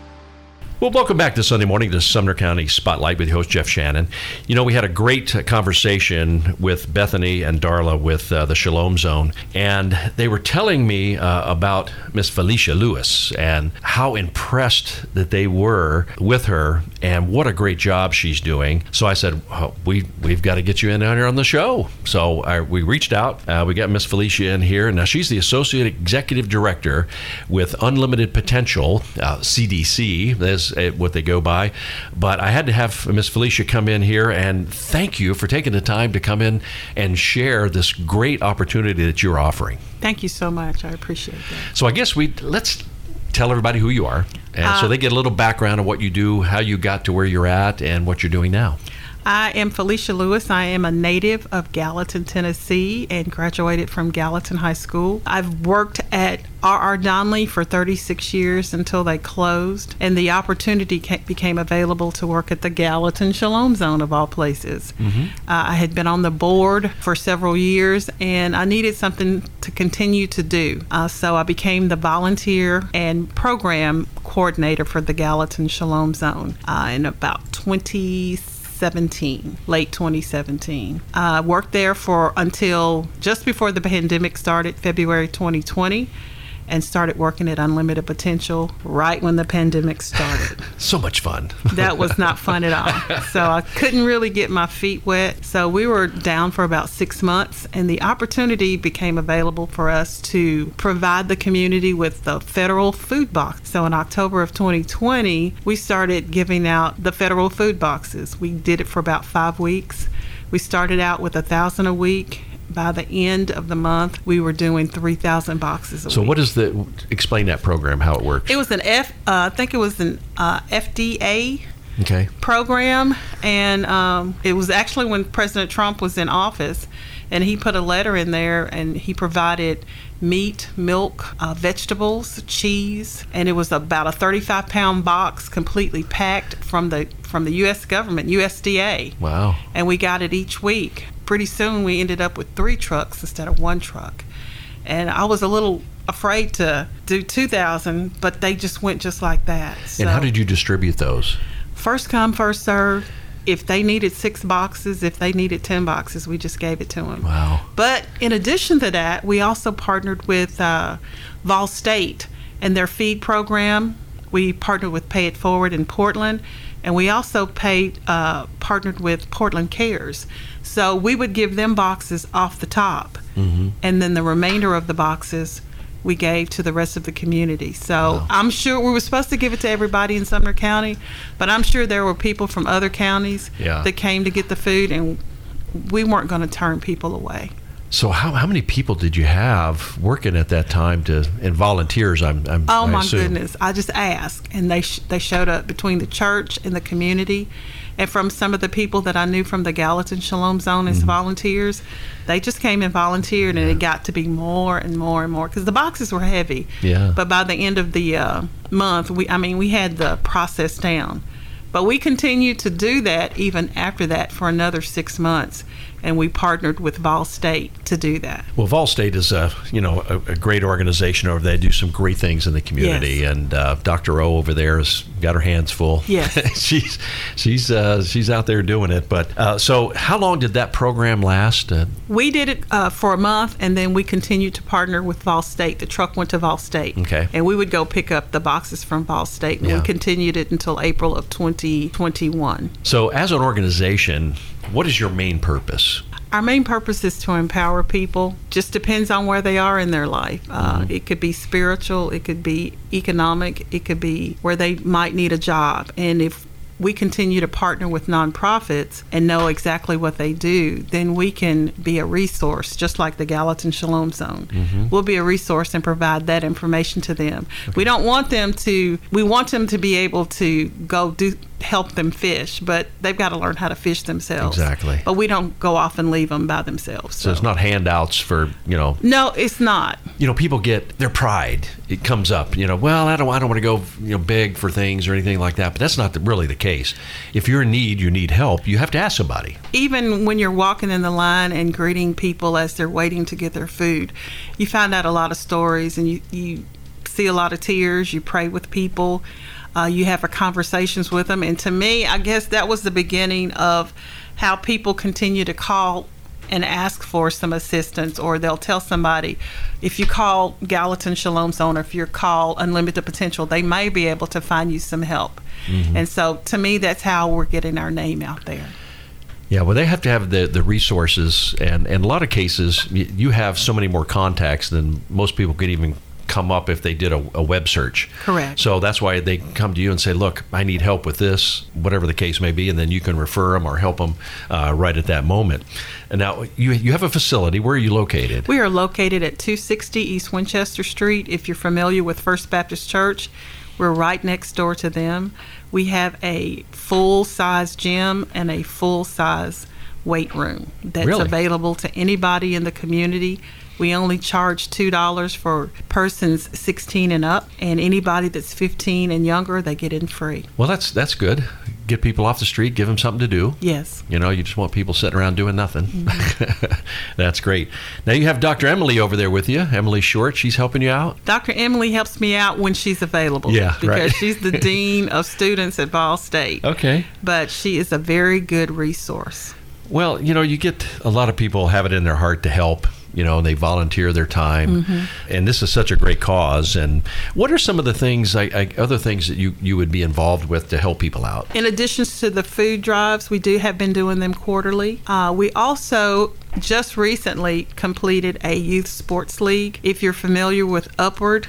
Well, welcome back to Sunday morning to Sumner County Spotlight with your host Jeff Shannon. You know, we had a great uh, conversation with Bethany and Darla with uh, the Shalom Zone, and they were telling me uh, about Miss Felicia Lewis and how impressed that they were with her and what a great job she's doing. So I said, well, we we've got to get you in here on the show. So I, we reached out. Uh, we got Miss Felicia in here. Now she's the associate executive director with Unlimited Potential uh, CDC. Is uh, what they go by. But I had to have Miss Felicia come in here and thank you for taking the time to come in and share this great opportunity that you're offering. Thank you so much. I appreciate that. So I guess we let's tell everybody who you are, and so they get a little background of what you do, how you got to where you're at, and what you're doing now. I am Felicia Lewis. I am a native of Gallatin, Tennessee, and graduated from Gallatin High School. I've worked at R.R. Donnelley for 36 years until they closed, and the opportunity ca- became available to work at the Gallatin Shalom Zone of all places. Uh, I had been on the board for several years, and I needed something to continue to do. Uh, so I became the volunteer and program coordinator for the Gallatin Shalom Zone uh, in about 2017, late 2017. I worked there for until just before the pandemic started, February 2020. And started working at Unlimited Potential right when the pandemic started So much fun. that was not fun at all. So I couldn't really get my feet wet. So we were down for about six months, and the opportunity became available for us to provide the community with the federal food box. So in October of 2020, we started giving out the federal food boxes. We did it for about five weeks. We started out with a thousand a week. By the end of the month, we were doing 3,000 boxes a So week. what is the explain that program how it works? It was an F. Uh, I think it was an uh, FDA okay. program, and um, it was actually when President Trump was in office, and he put a letter in there, and he provided meat, milk, uh, vegetables, cheese, and it was about a 35 pound box, completely packed from the from the U.S. government, USDA, Wow. and we got it each week. Pretty soon, we ended up with three trucks instead of one truck, and I was a little afraid to do 2,000, but they just went just like that. And how did you distribute those? first come first serve if they needed six boxes if they needed 10 boxes we just gave it to them Wow. but in addition to that we also partnered with uh, vol state and their feed program we partnered with pay it forward in portland and we also paid uh, partnered with portland cares so we would give them boxes off the top and then the remainder of the boxes we gave to the rest of the community. So I'm sure we were supposed to give it to everybody in Sumner County, but I'm sure there were people from other counties Yeah. that came to get the food, and we weren't going to turn people away. So how, how many people did you have working at that time to and volunteers? I'm, I'm Oh my goodness! I just asked, and they sh- they showed up between the church and the community, and from some of the people that I knew from the Gallatin Shalom Zone Mm-hmm. as volunteers, they just came and volunteered, and it got to be more and more and more because the boxes were heavy. Yeah. But by the end of the uh, month, we I mean we had the process down, but we continued to do that even after that for another six months, and we partnered with Vol State to do that. Well, Vol State is a you know a, a great organization over there. They do some great things in the community, Yes. and uh, Dr. O over there has got her hands full. Yes. she's she's uh, she's out there doing it. But uh, so, how long did that program last? Uh, We did it uh, for a month, and then we continued to partner with Vol State. The truck went to Vol State. Okay. And we would go pick up the boxes from Vol State, and Yeah. we continued it until April of 2021. so, as an organization, what is your main purpose? Our main purpose is to empower people. Just depends on where they are in their life. Uh, Mm-hmm. It could be spiritual, it could be economic, it could be where they might need a job. And if we continue to partner with nonprofits and know exactly what they do, then we can be a resource, just like the Gallatin Shalom Zone. Mm-hmm. We'll be a resource and provide that information to them. We don't want them to, we want them to be able to go do help them fish, but they've got to learn how to fish themselves. Exactly. But we don't go off and leave them by themselves. So it's not handouts for you know No, it's not. you know people get their pride it comes up you know well i don't i don't want to go you know beg for things or anything like that but that's not the, really the case if you're in need you need help you have to ask somebody Even when you're walking in the line and greeting people as they're waiting to get their food, you find out a lot of stories and you, you see a lot of tears. You pray with people. Uh, you have a conversations with them. And to me, I guess that was the beginning of how people continue to call and ask for some assistance, or they'll tell somebody, if you call Gallatin Shalom Zone, or if you call Unlimited Potential, they may be able to find you some help. And so, to me, that's how we're getting our name out there. yeah well they have to have the, the resources and, and a lot of cases you have so many more contacts than most people could even come up if they did a, a web search Correct. so that's why they come to you and say look i need help with this whatever the case may be and then you can refer them or help them uh, right at that moment and now you, you have a facility where are you located We are located at 260 East Winchester Street. If you're familiar with First Baptist Church, We're right next door to them. We have a full size gym and a full size weight room that's Really? available to anybody in the community. We only charge $2 for persons 16 and up, and anybody that's 15 and younger, they get in free. Well, that's that's good. Get people off the street, give them something to do. Yes. You know, you just want people sitting around doing nothing. Mm-hmm. That's great. Now you have Dr. Emily over there with you, Emily Short. She's helping you out. Dr. Emily helps me out when she's available. Yeah, because right. she's the dean of students at Vol State. Okay. But she is a very good resource. Well, you know, you get a lot of people have it in their heart to help. You know, and they volunteer their time, and this is such a great cause. And what are some of the things, I, I, other things that you you would be involved with to help people out? In addition to the food drives, we do have been doing them quarterly. Uh, we also just recently completed a youth sports league. If you're familiar with Upward,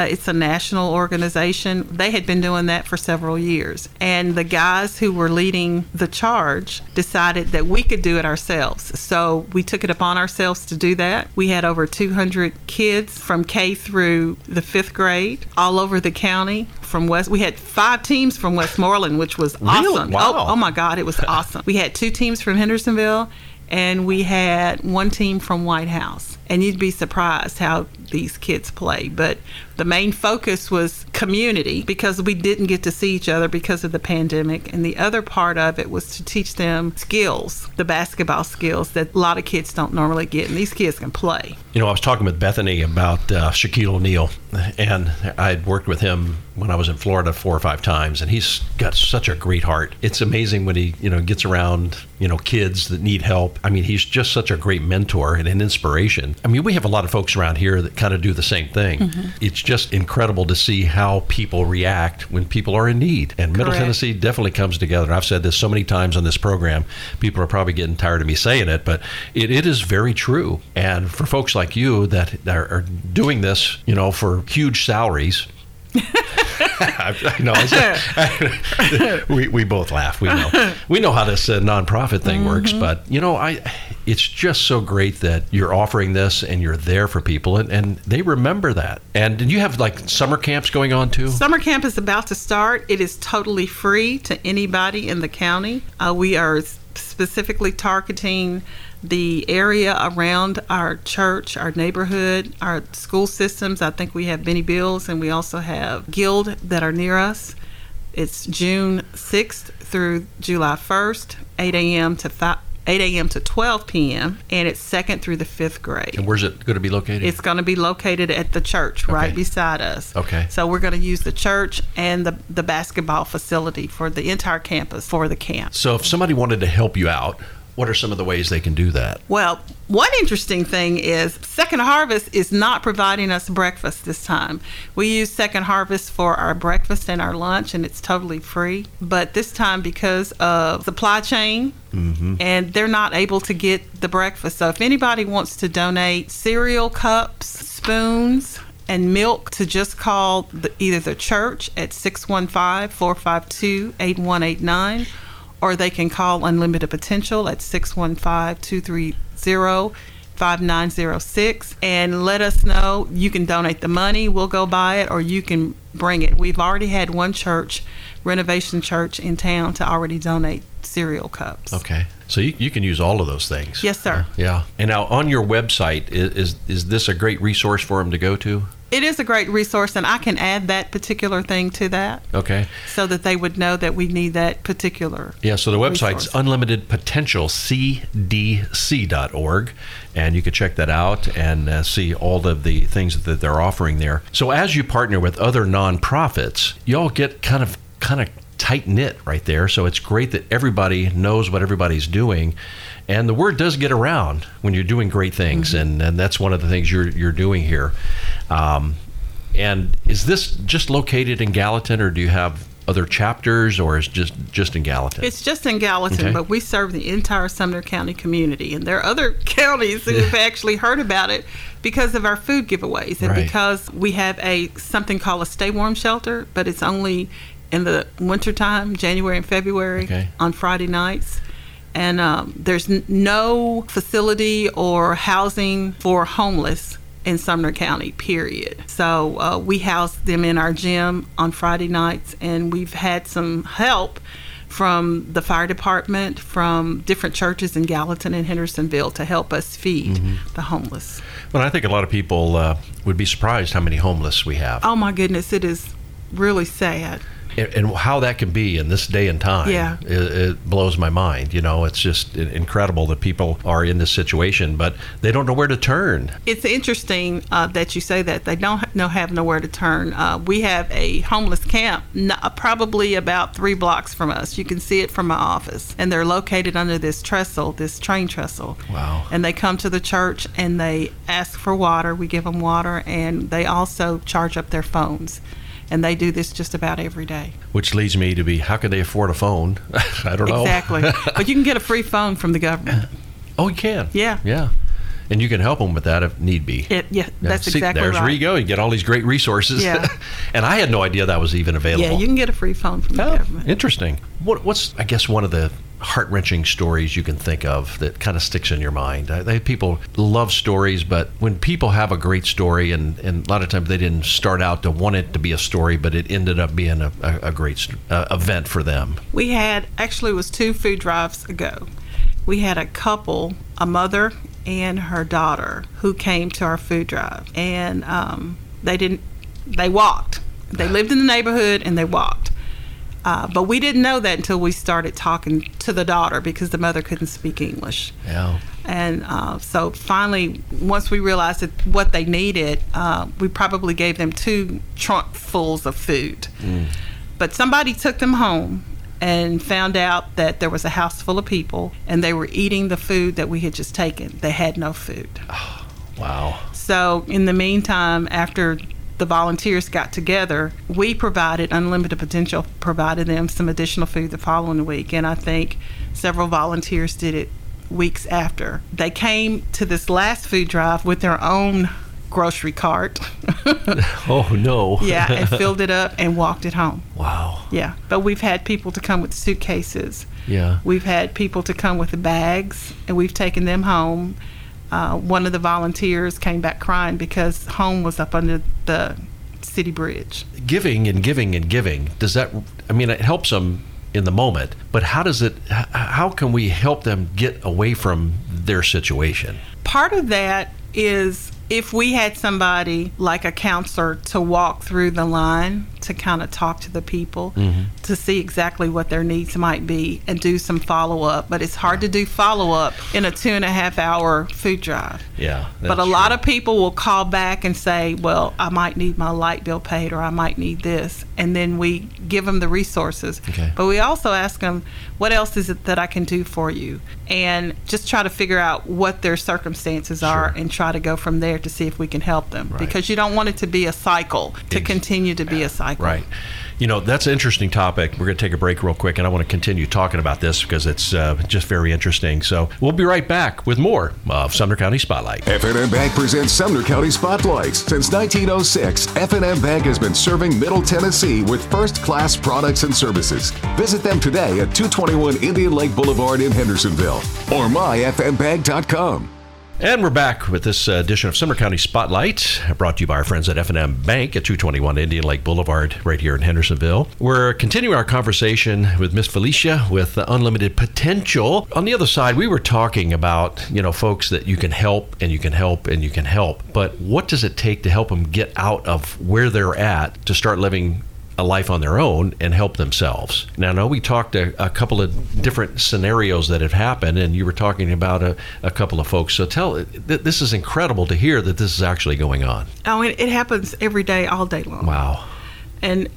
uh, it's a national organization. They had been doing that for several years. And the guys who were leading the charge decided that we could do it ourselves. So we took it upon ourselves to do that. We had over 200 kids from K through the fifth grade all over the county. From West, we had five teams from Westmoreland, which was Really? awesome. Wow. Oh, oh my God, it was awesome. We had two teams from Hendersonville, and we had one team from White House. And you'd be surprised how these kids play. But the main focus was community because we didn't get to see each other because of the pandemic. And the other part of it was to teach them skills, the basketball skills that a lot of kids don't normally get. And these kids can play. You know, I was talking with Bethany about uh, Shaquille O'Neal, and I had worked with him when I was in Florida four or five times, and he's got such a great heart. It's amazing when he, you know, gets around, you know, kids that need help. I mean, he's just such a great mentor and an inspiration. I mean, we have a lot of folks around here that kind of do the same thing. It's just incredible to see how people react when people are in need. And Middle Tennessee definitely comes together. I've said this so many times on this program. People are probably getting tired of me saying it, but it, it is very true. And for folks like you that are, are doing this, you know, for huge salaries. I, I we, we both laugh. We know. We know how this uh, nonprofit thing works, but you know, I. It's just so great that you're offering this and you're there for people, and, and they remember that. And you have like summer camps going on too. Summer camp is about to start. It is totally free to anybody in the county. Uh, we are specifically targeting the area around our church, our neighborhood, our school systems. I think we have Benny Bills and we also have Guild that are near us. It's June 6th through July 1st, 8 a.m. to 5. 8 a.m. to 12 p.m. and it's second through the fifth grade. And where's it going to be located? It's going to be located at the church right beside us. Okay. So we're going to use the church and the, the basketball facility for the entire campus for the camp. so if somebody wanted to help you out, what are some of the ways they can do that? Well, one interesting thing is Second Harvest is not providing us breakfast this time. We use Second Harvest for our breakfast and our lunch, and it's totally free. But this time, because of supply chain, mm-hmm. and they're not able to get the breakfast. So if anybody wants to donate cereal cups, spoons, and milk to just call the, either the church at 615 452 8189 or they can call Unlimited Potential at 615 230 5906 and let us know. You can donate the money, we'll go buy it, or you can bring it. We've already had one church, Renovation Church in town, to already donate cereal cups. Okay. So you, you can use all of those things. Yes, sir. Yeah. And now on your website, i- is is this a great resource for them to go to? It is a great resource, and I can add that particular thing to that Okay. so that they would know that we need that particular. Yeah, so the website's Resource. unlimitedpotentialcdc.org, and you can check that out and uh, see all of the things that they're offering there. So as you partner with other nonprofits, you all get kind of kind of tight knit right there. So it's great that everybody knows what everybody's doing, and the word does get around when you're doing great things, and, and that's one of the things you're you're doing here. Um, and is this just located in Gallatin, or do you have other chapters, or is just just in Gallatin? It's just in Gallatin, Okay. but we serve the entire Sumner County community, and there are other counties who have actually heard about it because of our food giveaways and Right. because we have a something called a stay warm shelter, but it's only in the wintertime, January and February, Okay. on Friday nights. And um, there's n- no facility or housing for homeless in Sumner County, period. So uh, we house them in our gym on Friday nights, and we've had some help from the fire department, from different churches in Gallatin and Hendersonville to help us feed Mm-hmm. the homeless. But I think a lot of people uh, would be surprised how many homeless we have. Oh my goodness, it is really sad. And, and how that can be in this day and time Yeah. it, it blows my mind you know it's just incredible that people are in this situation but they don't know where to turn It's interesting uh, that you say that they don't know have nowhere to turn. Uh, we have a homeless camp n- uh, probably about three blocks from us. You can see it from my office, and they're located under this trestle, this train trestle. Wow. And they come to the church and they ask for water. We give them water, and they also charge up their phones. And they do this just about every day. which leads me to be how can they afford a phone i don't know Exactly. but you can get a free phone from the government. oh you can Yeah. yeah and you can help them with that if need be It, yeah, that's see, exactly there's right. where you go you get all these great resources Yeah. and i had no idea that was even available Yeah, you can get a free phone from the Oh, government. interesting. What, what's, I guess, one of the heart wrenching stories you can think of that kind of sticks in your mind? I, they, people love stories, but when people have a great story, and, and a lot of times they didn't start out to want it to be a story, but it ended up being a, a, a great uh, event for them. We had actually it was two food drives ago. We had a couple, a mother and her daughter, who came to our food drive, and um, they didn't. They walked. They lived in the neighborhood and they walked. Uh, but we didn't know that until we started talking to the daughter because the mother couldn't speak English. Yeah. And uh, so finally, once we realized that what they needed, uh, we probably gave them two trunkfuls of food. But somebody took them home and found out that there was a house full of people and they were eating the food that we had just taken. They had no food. Wow. So, in the meantime, after the volunteers got together, we provided Unlimited Potential provided them some additional food the following week, and I think several volunteers did it weeks after. They came to this last food drive with their own grocery cart, Oh, no. yeah, and filled it up and walked it home. wow. Yeah, but we've had people to come with suitcases. Yeah. We've had people to come with the bags, and we've taken them home. Uh, one of the volunteers came back crying because home was up under the city bridge. Giving and giving and giving, does that, I mean, it helps them in the moment, but how does it, how can we help them get away from their situation? Part of that is if we had somebody like a counselor to walk through the line to kind of talk to the people mm-hmm. to see exactly what their needs might be and do some follow up. But it's hard to do follow up in a two and a half hour food drive. Yeah. But a lot of people will call back and say, "Well, I might need my light bill paid, or I might need this," and then we give them the resources. Okay. But we also ask them, "What else is it that I can do for you?" And just try to figure out what their circumstances are, Sure. and try to go from there to see if we can help them. Right. Because you don't want it to be a cycle, to Ex- continue to be a cycle. Right. You know, that's an interesting topic. We're going to take a break real quick, and I want to continue talking about this because it's uh, just very interesting. So we'll be right back with more of Sumner County Spotlight. F&M Bank presents Sumner County Spotlights. Since 1906, F&M Bank has been serving Middle Tennessee with first class products and services. Visit them today at 221 Indian Lake Boulevard in Hendersonville or myfmbank.com. And we're back with this edition of Sumner County Spotlight, brought to you by our friends at F&M Bank at 221 Indian Lake Boulevard, right here in Hendersonville. We're continuing our conversation with Miss Felicia with uh, Unlimited Potential. On the other side, we were talking about, you know, folks that you can help and you can help and you can help. But what does it take to help them get out of where they're at to start living a life on their own and help themselves. Now, I know we talked a, a couple of different scenarios that have happened, and you were talking about a, a couple of folks. So, tell th- this is incredible to hear that this is actually going on. Oh, it, it happens every day, all day long. Wow. and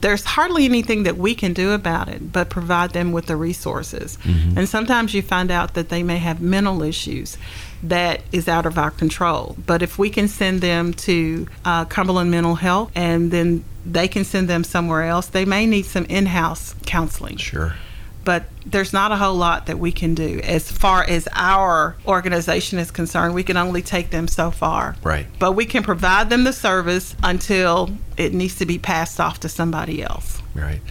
there's hardly anything that we can do about it but provide them with the resources. Mm-hmm. And sometimes you find out that they may have mental issues that is out of our control. But if we can send them to uh, Cumberland Mental Health and then they can send them somewhere else, they may need some in house counseling Sure. but there's not a whole lot that we can do as far as our organization is concerned. We can only take them so far. Right. But we can provide them the service until it needs to be passed off to somebody else. Right.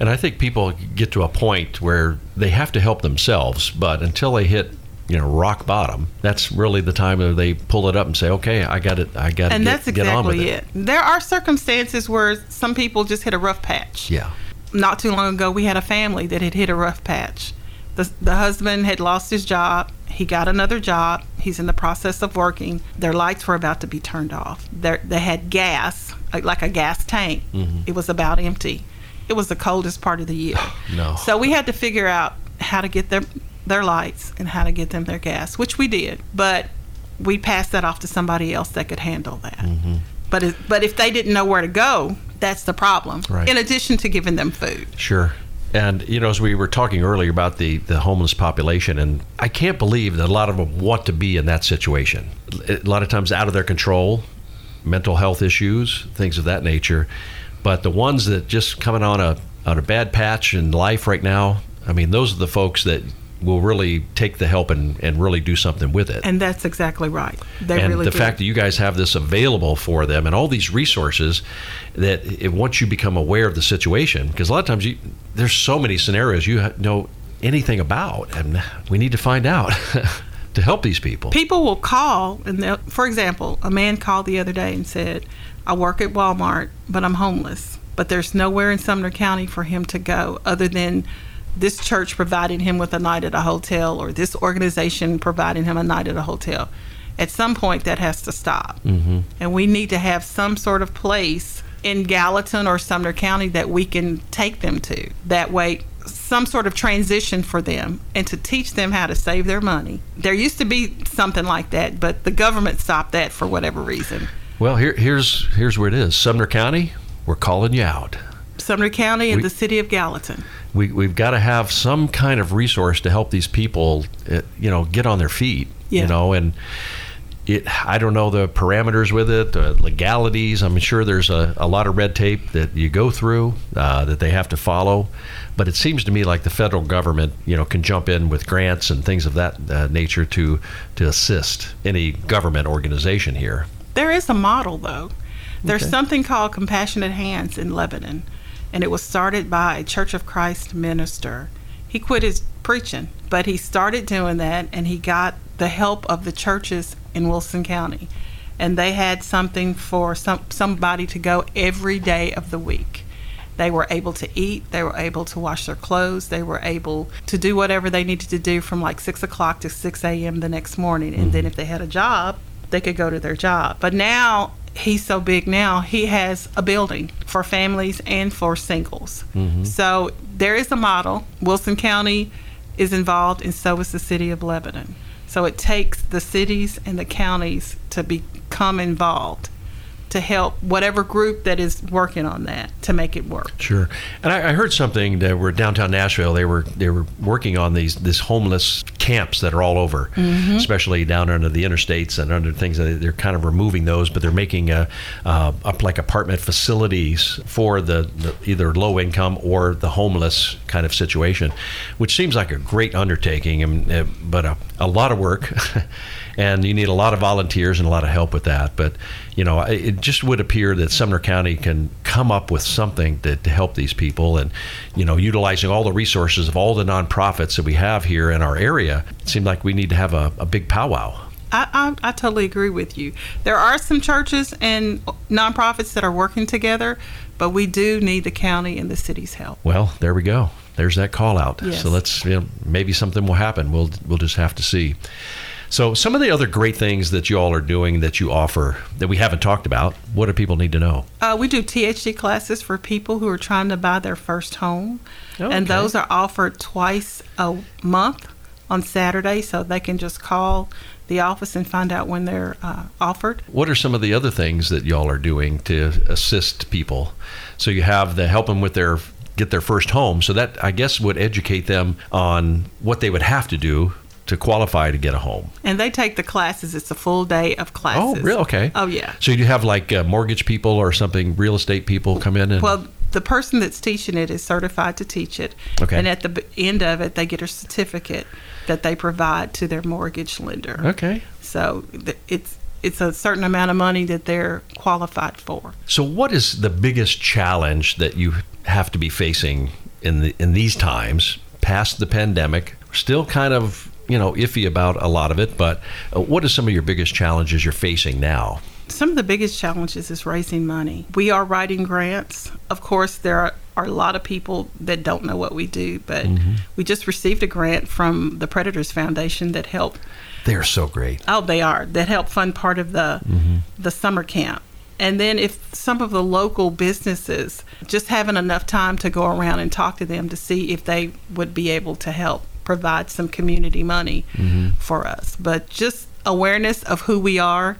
And I think people get to a point where they have to help themselves, but until they hit you know rock bottom, that's really the time that they pull it up and say, "Okay, I got it. I got to and get, that's get on with exactly it." it. There are circumstances where some people just hit a rough patch. Yeah. Not too long ago, we had a family that had hit a rough patch. The, the husband had lost his job. He got another job. He's in the process of working. Their lights were about to be turned off. They're, they had gas, like, like a gas tank. Mm-hmm. It was about empty. It was the coldest part of the year. No. So we had to figure out how to get their their lights and how to get them their gas, which we did. But we passed that off to somebody else that could handle that. Mm-hmm. But it, but if they didn't know where to go, that's the problem. Right. In addition to giving them food. Sure. And you know, as we were talking earlier about the the homeless population, and I can't believe that a lot of them want to be in that situation. A lot of times out of their control, mental health issues, things of that nature. But the ones that just coming on a on a bad patch in life right now, I mean, those are the folks that will really take the help and, and really do something with it. And that's exactly right. They and really the do. fact that you guys have this available for them and all these resources that it, once you become aware of the situation because a lot of times you, there's so many scenarios you know anything about and we need to find out to help these people people will call and for example a man called the other day and said i work at walmart but i'm homeless but there's nowhere in sumner county for him to go other than this church providing him with a night at a hotel or this organization providing him a night at a hotel at some point that has to stop mm-hmm. and we need to have some sort of place in gallatin or sumner county that we can take them to that way some sort of transition for them and to teach them how to save their money. There used to be something like that, but the government stopped that for whatever reason. well here, here's here's where it is sumner county we're calling you out Sumner County and We- the city of Gallatin. we, we've got to have some kind of resource to help these people, uh, you know, get on their feet. Yeah. You know, and it. I don't know the parameters with it, the legalities. I'm sure there's a, a lot of red tape that you go through uh, that they have to follow. But it seems to me like the federal government, you know, can jump in with grants and things of that uh, nature to to assist any government organization here. There is a model, though. There's Okay. something called Compassionate Hands in Lebanon, and it was started by a Church of Christ minister. He quit his preaching, but he started doing that, and he got the help of the churches in Wilson County. And they had something for some, somebody to go every day of the week. They were able to eat, they were able to wash their clothes, they were able to do whatever they needed to do from like 6 o'clock to 6 a.m. the next morning. And mm-hmm. then if they had a job, they could go to their job. But now he's so big now, he has a building for families and for singles. Mm-hmm. So there is a model. Wilson County is involved, and so is the city of Lebanon. So it takes the cities and the counties to become involved to help whatever group that is working on that to make it work. Sure, and I, I heard something that were downtown Nashville. They were they were working on these these homeless camps that are all over, especially down under the interstates and under things. that They're kind of removing those, but they're making a, uh, up like apartment facilities for the, the either low income or the homeless kind of situation, which seems like a great undertaking, and, uh, but a, a lot of work. And you need a lot of volunteers and a lot of help with that. But, you know, it just would appear that Sumner County can come up with something to, to help these people. And, you know, utilizing all the resources of all the nonprofits that we have here in our area, it seemed like we need to have a, a big powwow. I, I, I totally agree with you. There are some churches and nonprofits that are working together, but we do need the county and the city's help. Well, there we go. There's that call out. Yes. So let's, you know, maybe something will happen. We'll, we'll just have to see. So, some of the other great things that you all are doing that you offer that we haven't talked about, what do people need to know? Uh, we do THD classes for people who are trying to buy their first home, Okay. and those are offered twice a month on Saturday, so they can just call the office and find out when they're uh, offered. What are some of the other things that y'all are doing to assist people? So you have the help them with their get their first home. So that I guess would educate them on what they would have to do to qualify to get a home. And they take the classes. It's a full day of classes. Oh, real okay. Oh, yeah. So you have like uh, mortgage people or something, real estate people come in and Well, the person that's teaching it is certified to teach it. Okay. And at the end of it, they get a certificate that they provide to their mortgage lender. okay. So it's it's a certain amount of money that they're qualified for. So what is the biggest challenge that you have to be facing in the in these times past the pandemic? Still kind of you know, iffy about a lot of it, but uh, what are some of your biggest challenges you're facing now? Some of the biggest challenges is raising money. We are writing grants. Of course, there are, are a lot of people that don't know what we do, but we just received a grant from the Predators Foundation that helped. They're so great. Oh, they are that helped fund part of the the summer camp. And then if some of the local businesses just having enough time to go around and talk to them to see if they would be able to help provide some community money for us. But just awareness of who we are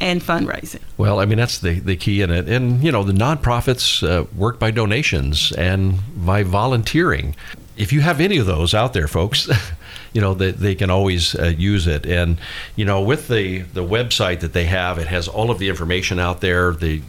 and fundraising. Well, I mean that's the the key in it, and you know the nonprofits uh, work by donations and by volunteering. If you have any of those out there, folks, you know they, they can always uh, use it. And you know with the the website that they have, it has all of the information out there. The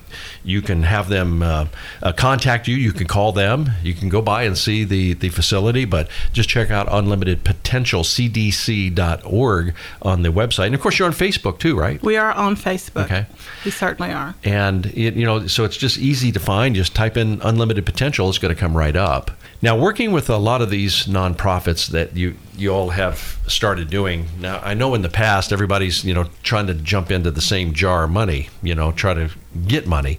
you can have them uh, uh, contact you. You can call them. You can go by and see the the facility. But just check out Unlimited Potential CDC.org on the website, and of course you're on Facebook too, right? We are on Facebook. Okay. We certainly are. and it, you know so it's just easy to find just type in unlimited potential it's going to come right up now working with a lot of these nonprofits that you you all have started doing now i know in the past everybody's you know trying to jump into the same jar of money you know try to get money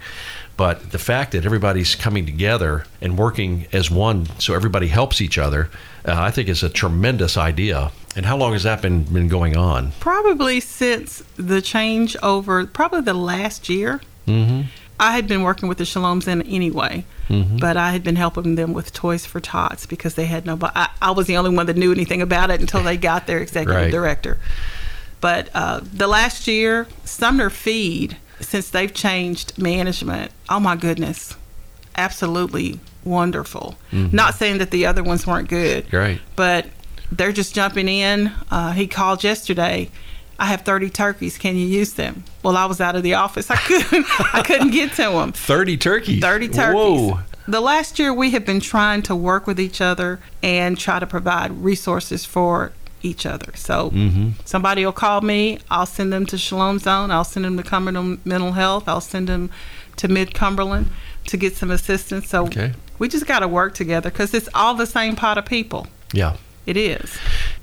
but the fact that everybody's coming together and working as one so everybody helps each other uh, i think is a tremendous idea and how long has that been been going on Probably since the change over, probably the last year. Mm-hmm. I had been working with the Shaloms in anyway, but I had been helping them with Toys for Tots because they had nobody. I, I was the only one that knew anything about it until they got their executive Right. director. But uh, the last year, Sumner Feed, since they've changed management, oh my goodness, absolutely wonderful. Not saying that the other ones weren't good, Right. but they're just jumping in. Uh, he called yesterday. I have 30 turkeys. Can you use them? Well, I was out of the office. I couldn't. I couldn't get to them. 30 turkeys 30 turkeys. whoa The last year, we have been trying to work with each other and try to provide resources for each other. So Mm-hmm. somebody will call me. I'll send them to Shalom Zone. I'll send them to Cumberland Mental Health. I'll send them to Mid Cumberland to get some assistance. So Okay. we just got to work together because it's all the same pot of people. yeah It is.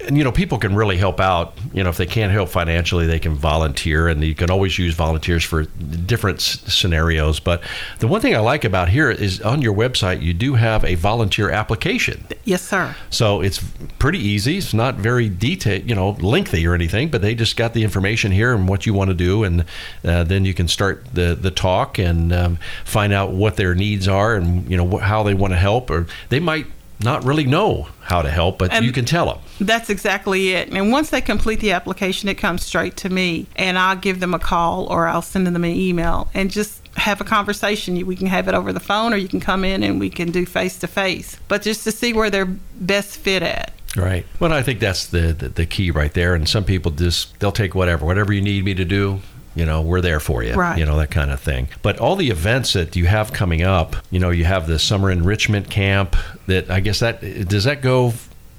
and you know people can really help out you know if they can't help financially they can volunteer and you can always use volunteers for different s- scenarios but the one thing i like about here is on your website you do have a volunteer application Yes, sir. so it's pretty easy it's not very detailed you know lengthy or anything but they just got the information here and what you want to do and uh, then you can start the the talk and um, find out what their needs are and you know wh- how they want to help or they might not really know how to help but And- you can tell them That's exactly it. And once they complete the application, it comes straight to me, and I'll give them a call or I'll send them an email and just have a conversation. We can have it over the phone, or you can come in and we can do face to face. But just to see where they're best fit at. Right. Well, I think that's the, the the key right there. And some people just they'll take whatever, whatever you need me to do. You know, we're there for you. Right. You know that kind of thing. But all the events that you have coming up, you know, you have the summer enrichment camp. That I guess that does that go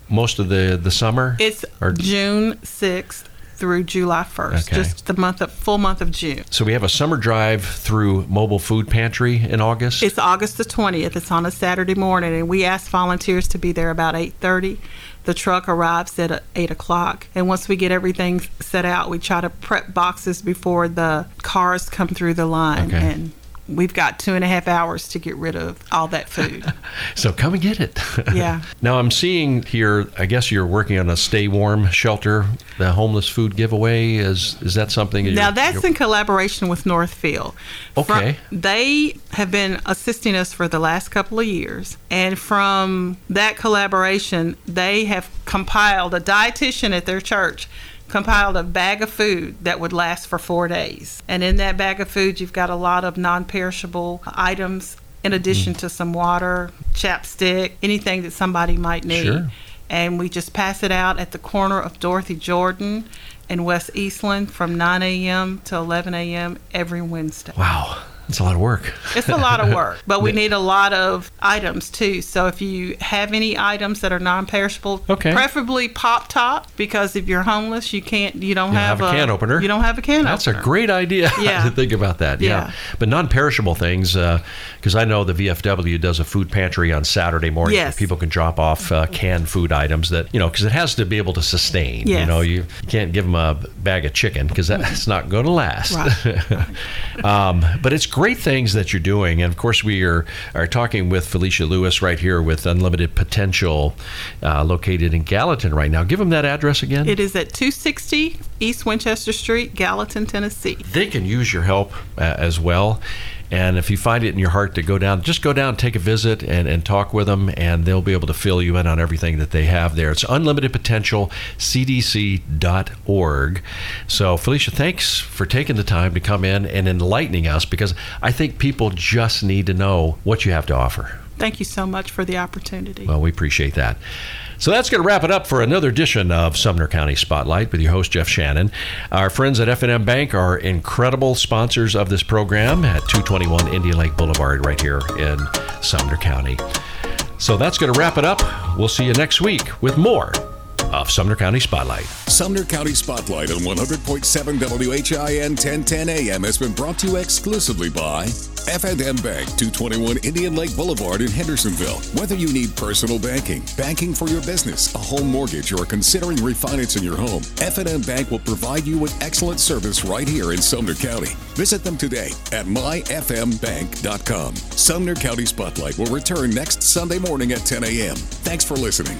most of the the summer. It's Or- June 6th through July 1st, Okay. just the month of full month of June. so we have a summer drive through mobile food pantry in August. It's August the 20th. It's on a Saturday morning, and we ask volunteers to be there about 8:30. The truck arrives at uh, 8 o'clock, and once we get everything set out, we try to prep boxes before the cars come through the line. Okay. And we've got two and a half hours to get rid of all that food. So come and get it. Yeah. now I'm seeing here. I guess you're working on a stay warm shelter. The homeless food giveaway is is that something? that Now that's in collaboration with Northfield. Okay. they have been assisting us for the last couple of years, and from that collaboration, they have compiled a dietitian at their church compiled a bag of food that would last for four days. And in that bag of food, you've got a lot of non-perishable items. In addition hmm. to some water, chapstick, anything that somebody might need Sure. and we just pass it out at the corner of Dorothy Jordan and West Eastland from 9 a.m. to 11 a.m. every Wednesday. Wow. It's a lot of work. It's a lot of work, but we need a lot of items too. So if you have any items that are non-perishable, Okay. preferably pop top, because if you're homeless, you can't, you don't You have, have a can opener. You don't have a can That's opener. a great idea Yeah. to think about that. Yeah. Yeah. But non perishable things, because I know the VFW does a food pantry on Saturday morning Yes. where people can drop off uh, canned food items that, you know, because it has to be able to sustain. You know, you can't give them a bag of chicken because that's not going to last. um, but it's great things that you're doing. And of course, we are, are talking with Felicia Lewis right here with Unlimited Potential uh, located in Gallatin right now. Give them that address again. It is at 260 East Winchester Street, Gallatin, Tennessee. they can use your help uh, as well. And if you find it in your heart to go down, just go down, take a visit, and, and talk with them, and they'll be able to fill you in on everything that they have there. It's Unlimited Potential, CDC.org. So, Felicia, thanks for taking the time to come in and enlightening us because I think people just need to know what you have to offer. Thank you so much for the opportunity. Well, we appreciate that. So that's going to wrap it up for another edition of Sumner County Spotlight with your host, Jeff Shannon. Our friends at F&M Bank are incredible sponsors of this program at 221 Indian Lake Boulevard right here in Sumner County. So that's going to wrap it up. We'll see you next week with more of Sumner County Spotlight. Sumner County Spotlight on 100.7 WHIN 1010 AM has been brought to you exclusively by F&M Bank, 221 Indian Lake Boulevard in Hendersonville. Whether you need personal banking, banking for your business, a home mortgage, or considering refinancing your home, F&M Bank will provide you with excellent service right here in Sumner County. Visit them today at myfmbank.com. Sumner County Spotlight will return next Sunday morning at 10 a.m. Thanks for listening.